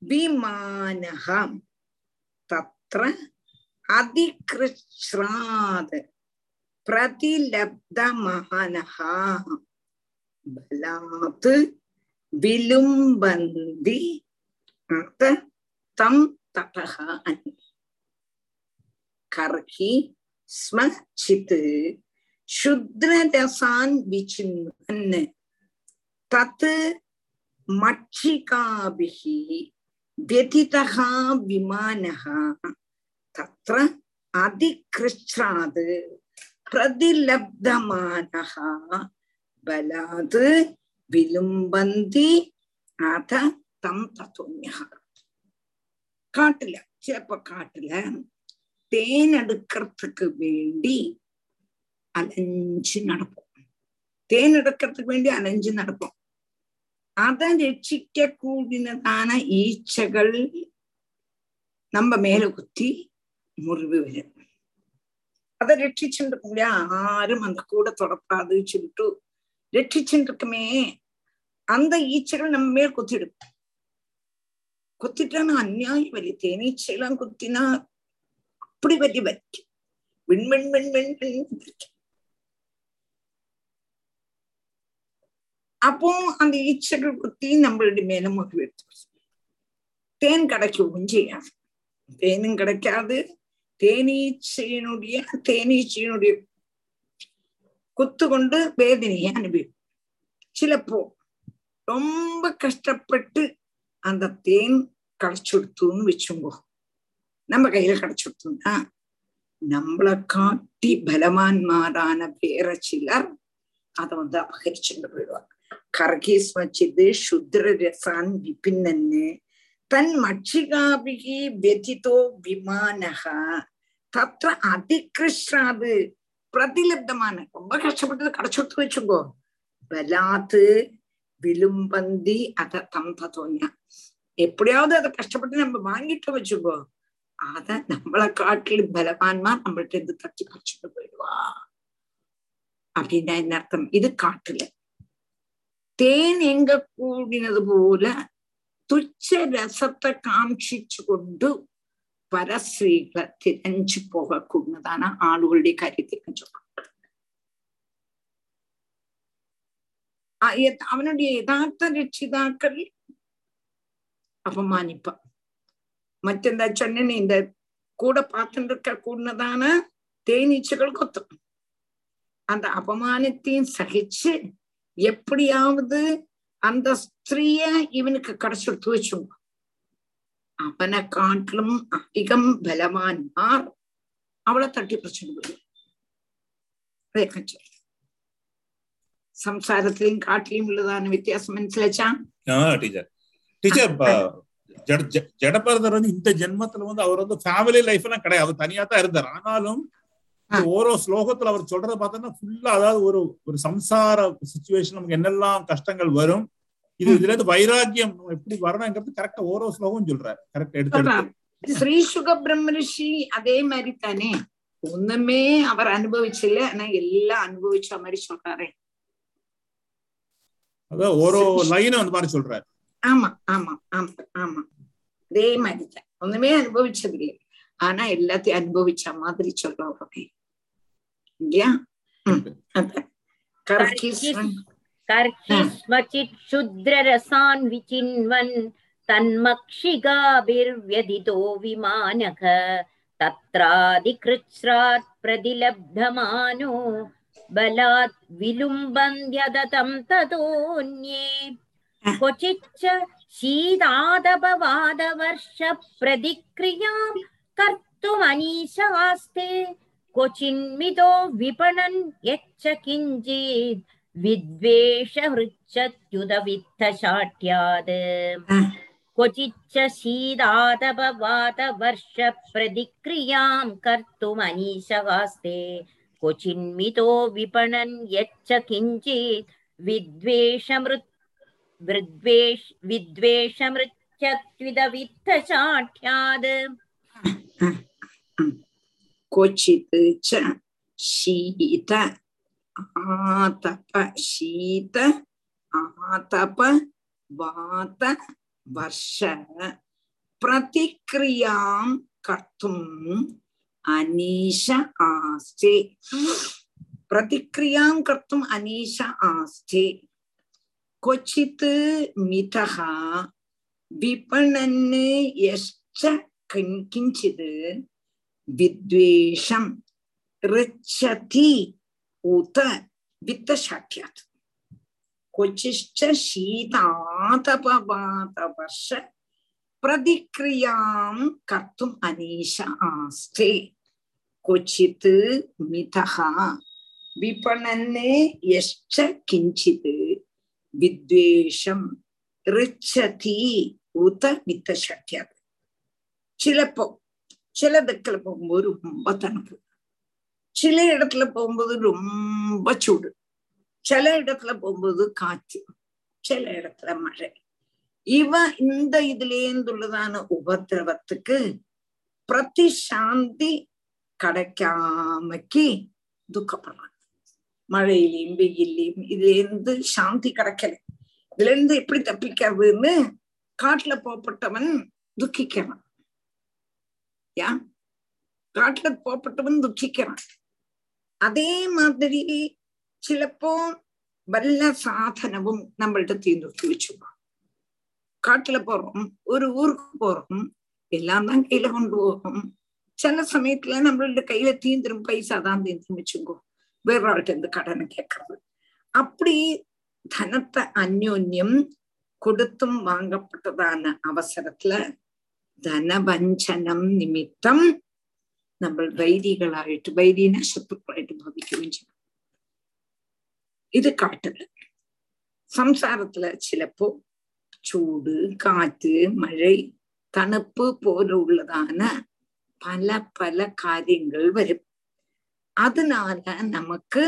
विमानः तत्र अधिकृश्राद् प्रतिलब्धमहनः बलात् विलुम्बन्ति अत तं ततः अनि कर्हि स्म चित् शुद्ररसान् विचिन्वन् तत् मक्षिकाभिः व्यथितः विमानः तत्र अधिकृच्छ्रात् प्रतिलब्धमानः बलात् விலும்பந்தி அத தம் தத்துவமியா காட்டுல சிலப்ப காட்டுல தேன் எடுக்கிறதுக்கு வேண்டி அலைஞ்சு நடப்போம் தேன் எடுக்கிறதுக்கு வேண்டி அலைஞ்சு நடப்போம் அதை ரட்சிக்க கூடினதான ஈச்சகள் நம்ம மேல குத்தி முறிவு வரும் அதை ரட்சிச்சுருக்கோம்லையா ஆரும் அந்த கூட தொடப்படாது சொல்லிட்டு ரட்சிச்சுருக்குமே அந்த ஈச்சகள் நம்ம மேல் குத்திடும் குத்திட்டானா அந்நியாயம் வலி தேனீச்சையெல்லாம் குத்தினா அப்படி வலி வலிக்கும் விண்வெண் வெண் வெண் வெண் அப்போ அந்த ஈச்சைகள் குத்தி நம்மளுடைய மேல முறிவு எடுத்து தேன் கிடைக்கவும் செய்யாது தேனும் கிடைக்காது. தேனீச்சையினுடைய தேனீச்சையினுடைய குத்து கொண்டு வேதனையை அனுபவிக்கும். சிலப்போ ரொம்ப கஷ்டப்பட்டு அந்த தேன் கிடைச்சுடுத்துன்னு வச்சுங்கோ. நம்ம கையில கிடைச்சுடுத்துன்னா நம்மளை காட்டி பலவான்மாரான வேற சிலர் அதை வந்து அபகரிச்சுட்டு போயிடுவாங்க. கர்கீஸ் வச்சது சுத்ர ரசான் விபின்னு தன் மட்சிகாபிகி வெதிதோ விமானக தத்ர அதிகிருஷ்டாது பிரதிலப்தமான. ரொம்ப கஷ்டப்பட்டது கிடைச்சுடுத்து வச்சுக்கோ. பலாத்து விலும்பந்தி அத தம் தோன்யா எப்படியாவது அதை கஷ்டப்பட்டு நம்ம வாங்கிட்டு வச்சுக்கோ. அத நம்மளை காட்டில் பலவான்மா நம்மள்ட்ட இருந்து தட்டி பறிச்சுட்டு போயிடுவா. அப்படின்னா என்ன அர்த்தம்? இது காட்டுல. தேன் எங்க கூடினது போல துச்ச ரசத்தை காமிச்சிச்சு கொண்டு പരസ്ത്രീകളെ തിരഞ്ഞു പോകക്കുന്നതാണ് ആളുകളുടെ കാര്യത്തിൽ சொல்றோம் அவனுடைய யதார்த்த ரட்சிதாக்கள் அபமானிப்பா மற்றெந்த சொன்ன இந்த கூட பார்த்துட்டு இருக்க கூடதான தேனீச்சைகள் கொத்தும் அந்த அபமானத்தையும் சகிச்சு எப்படியாவது அந்த ஸ்திரீய இவனுக்கு கிடைச்சுடுத்து வச்சுங்க அவனை காட்டிலும் அதிகம் பலவான்மார் அவளை தட்டி பிரச்சனை സംസാരത്തിലും കാട്ടിലും ഉള്ളതാണ് വ്യത്യാസം മനസ്സിലാച്ചാ டீச்சர் டீச்சர் ஜடபரதர் வந்து இந்த ஜென்மத்துல வந்து அவர் வந்து ஃபேமிலி லைஃப் எல்லாம் கிடையாது அவர் தனியா தான் இருந்தார் ஆனாலும் ஓரோ ஸ்லோகத்துல அவர் சொல்றத பார்த்தோம்னா ஃபுல்லா அதாவது ஒரு ஒரு சம்சார சுச்சுவேஷன் நமக்கு என்னெல்லாம் கஷ்டங்கள் வரும் இது இதுல இருந்து வைராக்கியம் எப்படி வரணுங்கிறது கரெக்டா ஓரோ ஸ்லோகம் சொல்றாரு. கரெக்ட் எடுத்து ஸ்ரீ சுக பிரம்மரிஷி அதே மாதிரி தானே? ஒண்ணுமே அவர் அனுபவிச்சில்ல ஆனா எல்லாம் அனுபவிச்ச மாதிரி சொல்றாரு. அதான் ஒரு லைனும் அந்த மாதிரி சொல்றாரு. ஆமா ஆமா ஆமா ஆமா. அதே மாதிரிதான் ஒண்ணுமே அனுபவிச்சது இல்லை ஆனா எல்லாத்தையும் அனுபவிச்ச மாதிரி சொல்றவங்க कर्किस्वचिच्छुद्ररसान् विचिन्वन् तन्मक्षिगाभिर्व्यदितो विमानः तत्राधिकृच्छ्रात् प्रतिलब्धमानो बलात् विलुम्बन्ध्यदतं ततोऽन्ये क्वचिच्च शीदादपवादवर्षप्रतिक्रियां कर्तुमनीशास्ते क्वचिन्मितो विपणन् यच्च किञ्चित् विद्वेषहृच्छत्युदवित्तशाट्यात् क्वचिच्च शीदातपवातवर्षप्रतिक्रियां कर्तुमनीशहास्ते क्वचिन्मितो विपणन् यच्च किञ्चित् विद्वेषमृत् विद्वेष विद्वेषमृच्छत्युदवित्तशाठ्यात् क्वचित् च शीत आतप शीत आतप वात वर्ष प्रतिक्रियां कर्तुम् अनीश आस्ते प्रतिक्रियां कर्तुम् अनीश आस्ते क्वचित् मितः विपणन् यश्च किञ्चित् வித்வேஷம் ரிச்சதி உத வித்தசாக்கியாத் கொச்சிஷ்ட சீதாதபவாதவர்ஷ பிரதிக்ரியாம் கர்த்தும் அனீஷ ஆஸ்தே கொச்சித்து மிதகா விபணனே எஷ்ட கிஞ்சித் வித்வேஷம் ரிச்சதி உத வித்தசக்கியது சிலப்போ சில இடத்துல போகும்போது ரொம்ப தனப்பு சில இடத்துல போகும்போது ரொம்ப சூடு. சில இடத்துல போகும்போது காற்று. சில இடத்துல மழை. இவ இந்த இதுலேந்துள்ளதான உபதிரவத்துக்கு பிரதிசாந்தி கிடைக்காமக்கு துக்கப்படுறாங்க. மழையிலையும் வெயிலையும் இதுல இருந்து சாந்தி கிடைக்கல. இதுல இருந்து எப்படி தப்பிக்கிறதுன்னு காட்டுல போப்பட்டவன் துக்கிக்கிறான். ஏன் காட்டுல போப்பட்டவன் துக்கிக்கிறான். அதே மாதிரி சிலப்போ வல்ல சாதனவும் நம்மள்கிட்ட தீர்ந்துடுத்து வச்சுப்போம் காட்டுல போறோம் ஒரு ஊருக்கு போறோம் எல்லாம் தான் கையில கொண்டு போகும் சில சமயத்துல நம்மளோட கையில தீந்துரும் பைசா தான் தீந்துரும் வச்சுக்கோ. வேற ஆள்கிட்ட இருந்து கடனை கேட்கறது. அப்படி தனத்தை அந்யோன்யம் கொடுத்தும் வாங்கப்பட்டதான அவசரத்துல தனவஞ்சனம் நிமித்தம் നമ്മൾ വൈദികളായിട്ട് വൈദിന ശത്രുക്കളായിട്ട് ഭവിക്കുകയും ചെയ്യും ഇത് കാട്ടുക സംസാരത്തില് ചിലപ്പോ ചൂട് കാറ്റ് മഴ തണുപ്പ് പോലുള്ളതാന പല പല കാര്യങ്ങൾ വരും அதனால நமக்கு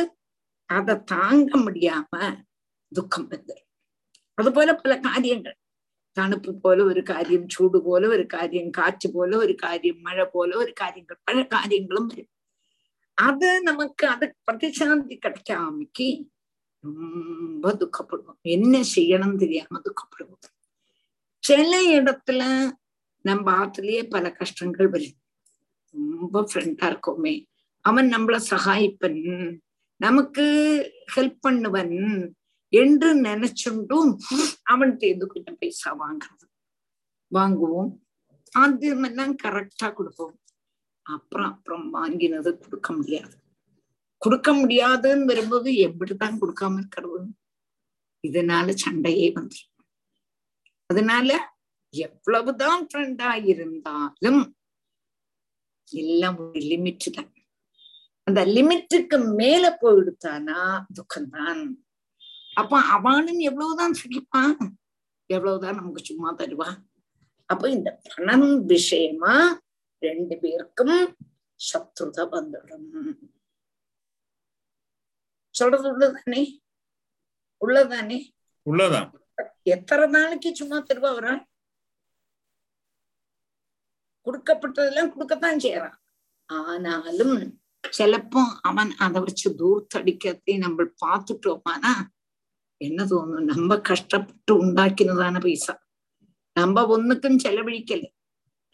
அதை தாங்க முடியாம துக்கம் வந்து അതുപോലെ പല കാര്യങ്ങൾ തണുപ്പ് പോലെ ഒരു കാര്യം ചൂട് പോലെ ഒരു കാര്യം കാറ്റ് പോലെ ഒരു കാര്യം മഴ പോലെ ഒരു കാര്യങ്ങൾ പല കാര്യങ്ങളും വരും അത് നമുക്ക് അത് പ്രതിശാന്തി கிடைக்காமக்கு ரொம்ப துக்கப்படுவோம் என்ன செய்யணும் தெரியாம துக்கப்படுவோம் சில இடத்துல நம்ம ஆத்துலயே பல கஷ்டங்கள் வரும் ரொம்ப ஃப்ரெண்டா இருக்கோமே அவன் நம்மள சகாயிப்பன் நமக்கு ஹெல்ப் பண்ணுவன் என்று நினைச்சுட்டும் அவன் தேர்ந்துகிட்ட பைசா வாங்குறது வாங்குவோம். ஆத்தியம் எல்லாம் கரெக்டா கொடுப்போம். அப்புறம் அப்புறம் வாங்கினது கொடுக்க முடியாது. கொடுக்க முடியாதுன்னு வரும்போது எப்படித்தான் கொடுக்காம இருக்கிறது? இதனால சண்டையே வந்துடும் அதனால எவ்வளவுதான் ஃப்ரெண்டா இருந்தாலும் எல்லாம் ஒரு லிமிட் தான். அந்த லிமிட்டுக்கு மேல போயிடுத்தானா துக்கம்தான். அப்ப அவனும் எவ்வளவுதான் சுகிப்பான் எவ்வளவுதான் நமக்கு சும்மா தருவா அப்ப இந்த பணம் விஷயமா ரெண்டு பேருக்கும் சத்ருத வந்துடும். சொல்றது உள்ளதானே? உள்ளதானே? உள்ளதான். எத்தனை நாளைக்கு சும்மா தருவா வரா கொடுக்கப்பட்டதெல்லாம் கொடுக்கத்தான் செய்யறான் ஆனாலும் சிலப்போ அவன் அதை வச்சு தூர்த்தடிக்கிறதை நம்ம பார்த்துட்டோமானா என்ன தோணும் நம்ம கஷ்டப்பட்டு உண்டாக்கினதான பைசா நம்ம ஒண்ணுக்கும் செலவழிக்கல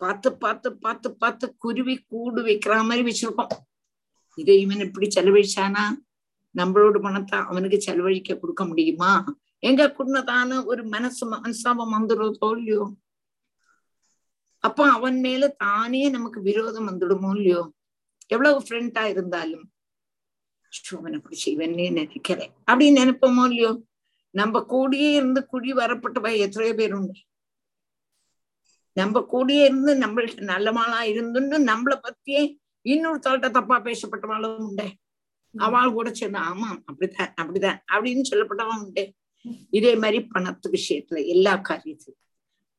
பார்த்து பார்த்து பார்த்து பார்த்து குருவி கூடு வைக்கிற மாதிரி வச்சிருக்கோம் இதை இவன் இப்படி செலவழிச்சானா நம்மளோட பணத்தை அவனுக்கு செலவழிக்க கொடுக்க முடியுமா எங்க குன்னதான ஒரு மனசு மனசாபம் வந்துடுறதோ இல்லையோ அப்ப அவன் மேல தானே நமக்கு விரோதம் வந்துடுமோ இல்லையோ எவ்வளவு ஃப்ரெண்டா இருந்தாலும் அவனை பிடிச்சி இவனே நினைக்கிறேன் அப்படின்னு நினைப்போமோ இல்லையோ நம்ம கூடியே இருந்து குடி வரப்பட்டவ எத்தனையோ பேர் உண்டு. நம்ம கூடியே இருந்து நம்மள்ட்ட நல்லமாளா இருந்துன்னு நம்மளை பத்தியே இன்னொருத்தாள்கிட்ட தப்பா பேசப்பட்டவாளும் உண்டே. அவள் கூட சொன்ன ஆமா அப்படித்தான் அப்படிதான் அப்படின்னு சொல்லப்பட்டவன் உண்டே. இதே மாதிரி பணத்து விஷயத்துல எல்லா காரியத்திலும்.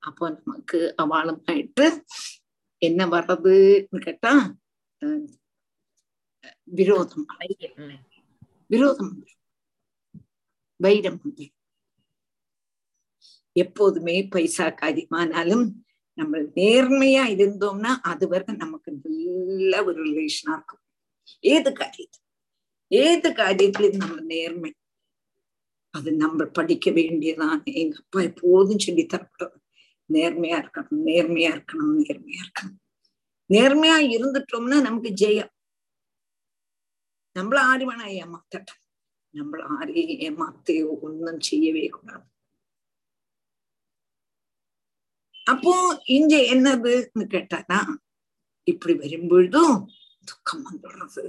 அப்போ நமக்கு அவளுமாயிட்டு என்ன வர்றதுன்னு கேட்டா விரோதம். விரோதம். வைரம் எப்போதுமே பைசா காரியமானாலும் நம்ம நேர்மையா இருந்தோம்னா அது வரை நமக்கு நல்ல ஒரு ரிலேஷனா இருக்கும். ஏது காரியத்து ஏது காரியத்திலும் நம்ம நேர்மை? அது நம்ம படிக்க வேண்டியதான். எங்க அப்பா எப்போதும் சொல்லி தரப்படும் நேர்மையா இருக்கணும் நேர்மையா இருக்கணும் நேர்மையா இருக்கணும். நேர்மையா இருந்துட்டோம்னா நமக்கு ஜெயம். நம்மள ஆறு வேணா ஏமாத்தட்டும். നമ്മൾ ആരെയും ഏമാത്തയോ ഒന്നും ചെയ്യവേ കൂടാതെ அப்போ இங்க என்னதுன்னு கேட்டானா இப்படி வரும்பொழுதும் துக்கம் வந்துடுறது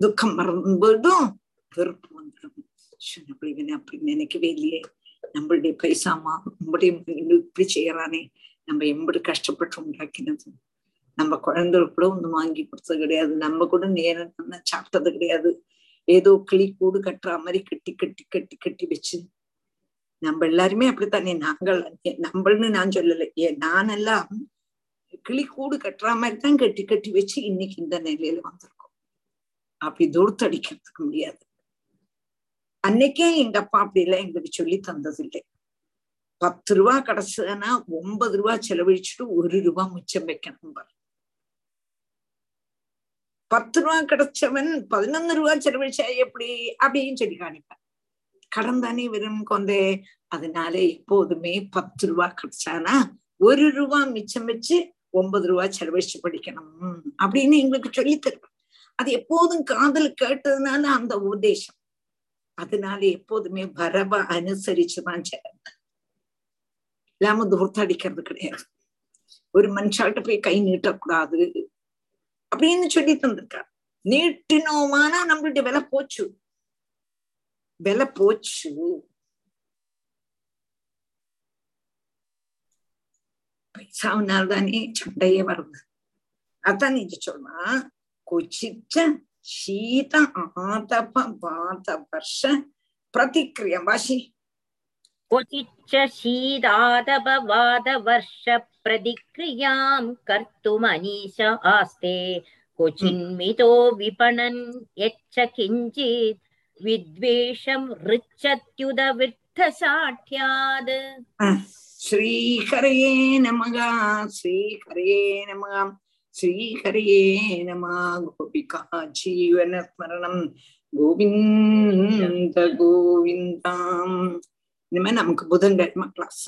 துக்கம் வரும்போதும் வெறுப்பு வந்துடும் ச்சே, நம்ம இவனை அப்படி நினைக்கவே இல்லையே நம்மளுடைய பைசாமா நம்முடைய இப்படி செய்யறானே நம்ம எம்படி கஷ்டப்பட்டு உண்டாக்கினது நம்ம குழந்தைகள் கூட ஒண்ணு வாங்கி கொடுத்தது கிடையாது. நம்ம கூட நேரம் சாப்பிட்டது கிடையாது. ஏதோ கிளி கூடு கட்டுற மாதிரி கட்டி கட்டி கட்டி கட்டி வச்சு நம்ம எல்லாருமே அப்படித்தானே? நாங்கள் நம்மள்னு நான் சொல்லல. ஏ நானெல்லாம் கிளி கூடு கட்டுற மாதிரி தான் கட்டி கட்டி வச்சு இன்னைக்கு இந்த நிலையில வந்திருக்கோம். அப்படி தூர்த்தடிக்கிறதுக்கு முடியாது. அன்னைக்கே எங்க அப்பா அப்படி எல்லாம் எங்களுக்கு சொல்லி தந்ததில்லை. பத்து ரூபா கிடைச்சதுன்னா ஒன்பது ரூபா செலவழிச்சுட்டு ஒரு ரூபா மிச்சம் வைக்கணும் பாரு. பத்து ரூபா கிடைச்சவன் பதினொன்னு ரூபா செலவழிச்சா எப்படி? அப்படின்னு சொல்லி காணிப்பான் கடன் தானே வரும் கொந்தே. அதனால எப்போதுமே பத்து ரூபா கிடைச்சானா ஒரு ரூபா மிச்சம் வச்சு ஒன்பது ரூபா செலவழிச்சு படிக்கணும் அப்படின்னு எங்களுக்கு சொல்லி தருவேன் அது எப்போதும் காதல் கேட்டதுனால அந்த உபதேசம். அதனால எப்போதுமே வரவ அனுசரிச்சுதான் செலவு இல்லாம தூர்த்தடிக்கிறது கிடையாது. ஒரு மனுஷாட்ட போய் கை நீட்டக்கூடாது. அப்படின்னு சொல்லி தந்திருக்கார் நீட்டினோமானா நம்மளுடைய விலை போச்சு. விலை போச்சு. பைசாவினால் தானே சண்டையே வருது. அதான் நீங்க சொன்னா கொச்சிச்ச சீத ஆதப பாத வர்ஷ பிரதிக்கிரியம் வாசி. கொச்சிச்ச சீதாதப வாத வர்ஷ शीदादपवादवर्षप्रतिक्रियां कर्तुमनीश आस्ते क्वचिन्मितो विपणन् यच्च किञ्चित् विद्वेषं ऋच्छत्युदविर्थसाठ्यात् ஸ்ரீஹரயே நமக ஸ்ரீஹரயே நமக ஸ்ரீஹரயே நம கோபிகா ஜீவன ஸ்மரணம் கோவிந்த கோவிந்தாம் இனிமே நமக்கு புதன்கிழமை கிளாஸ்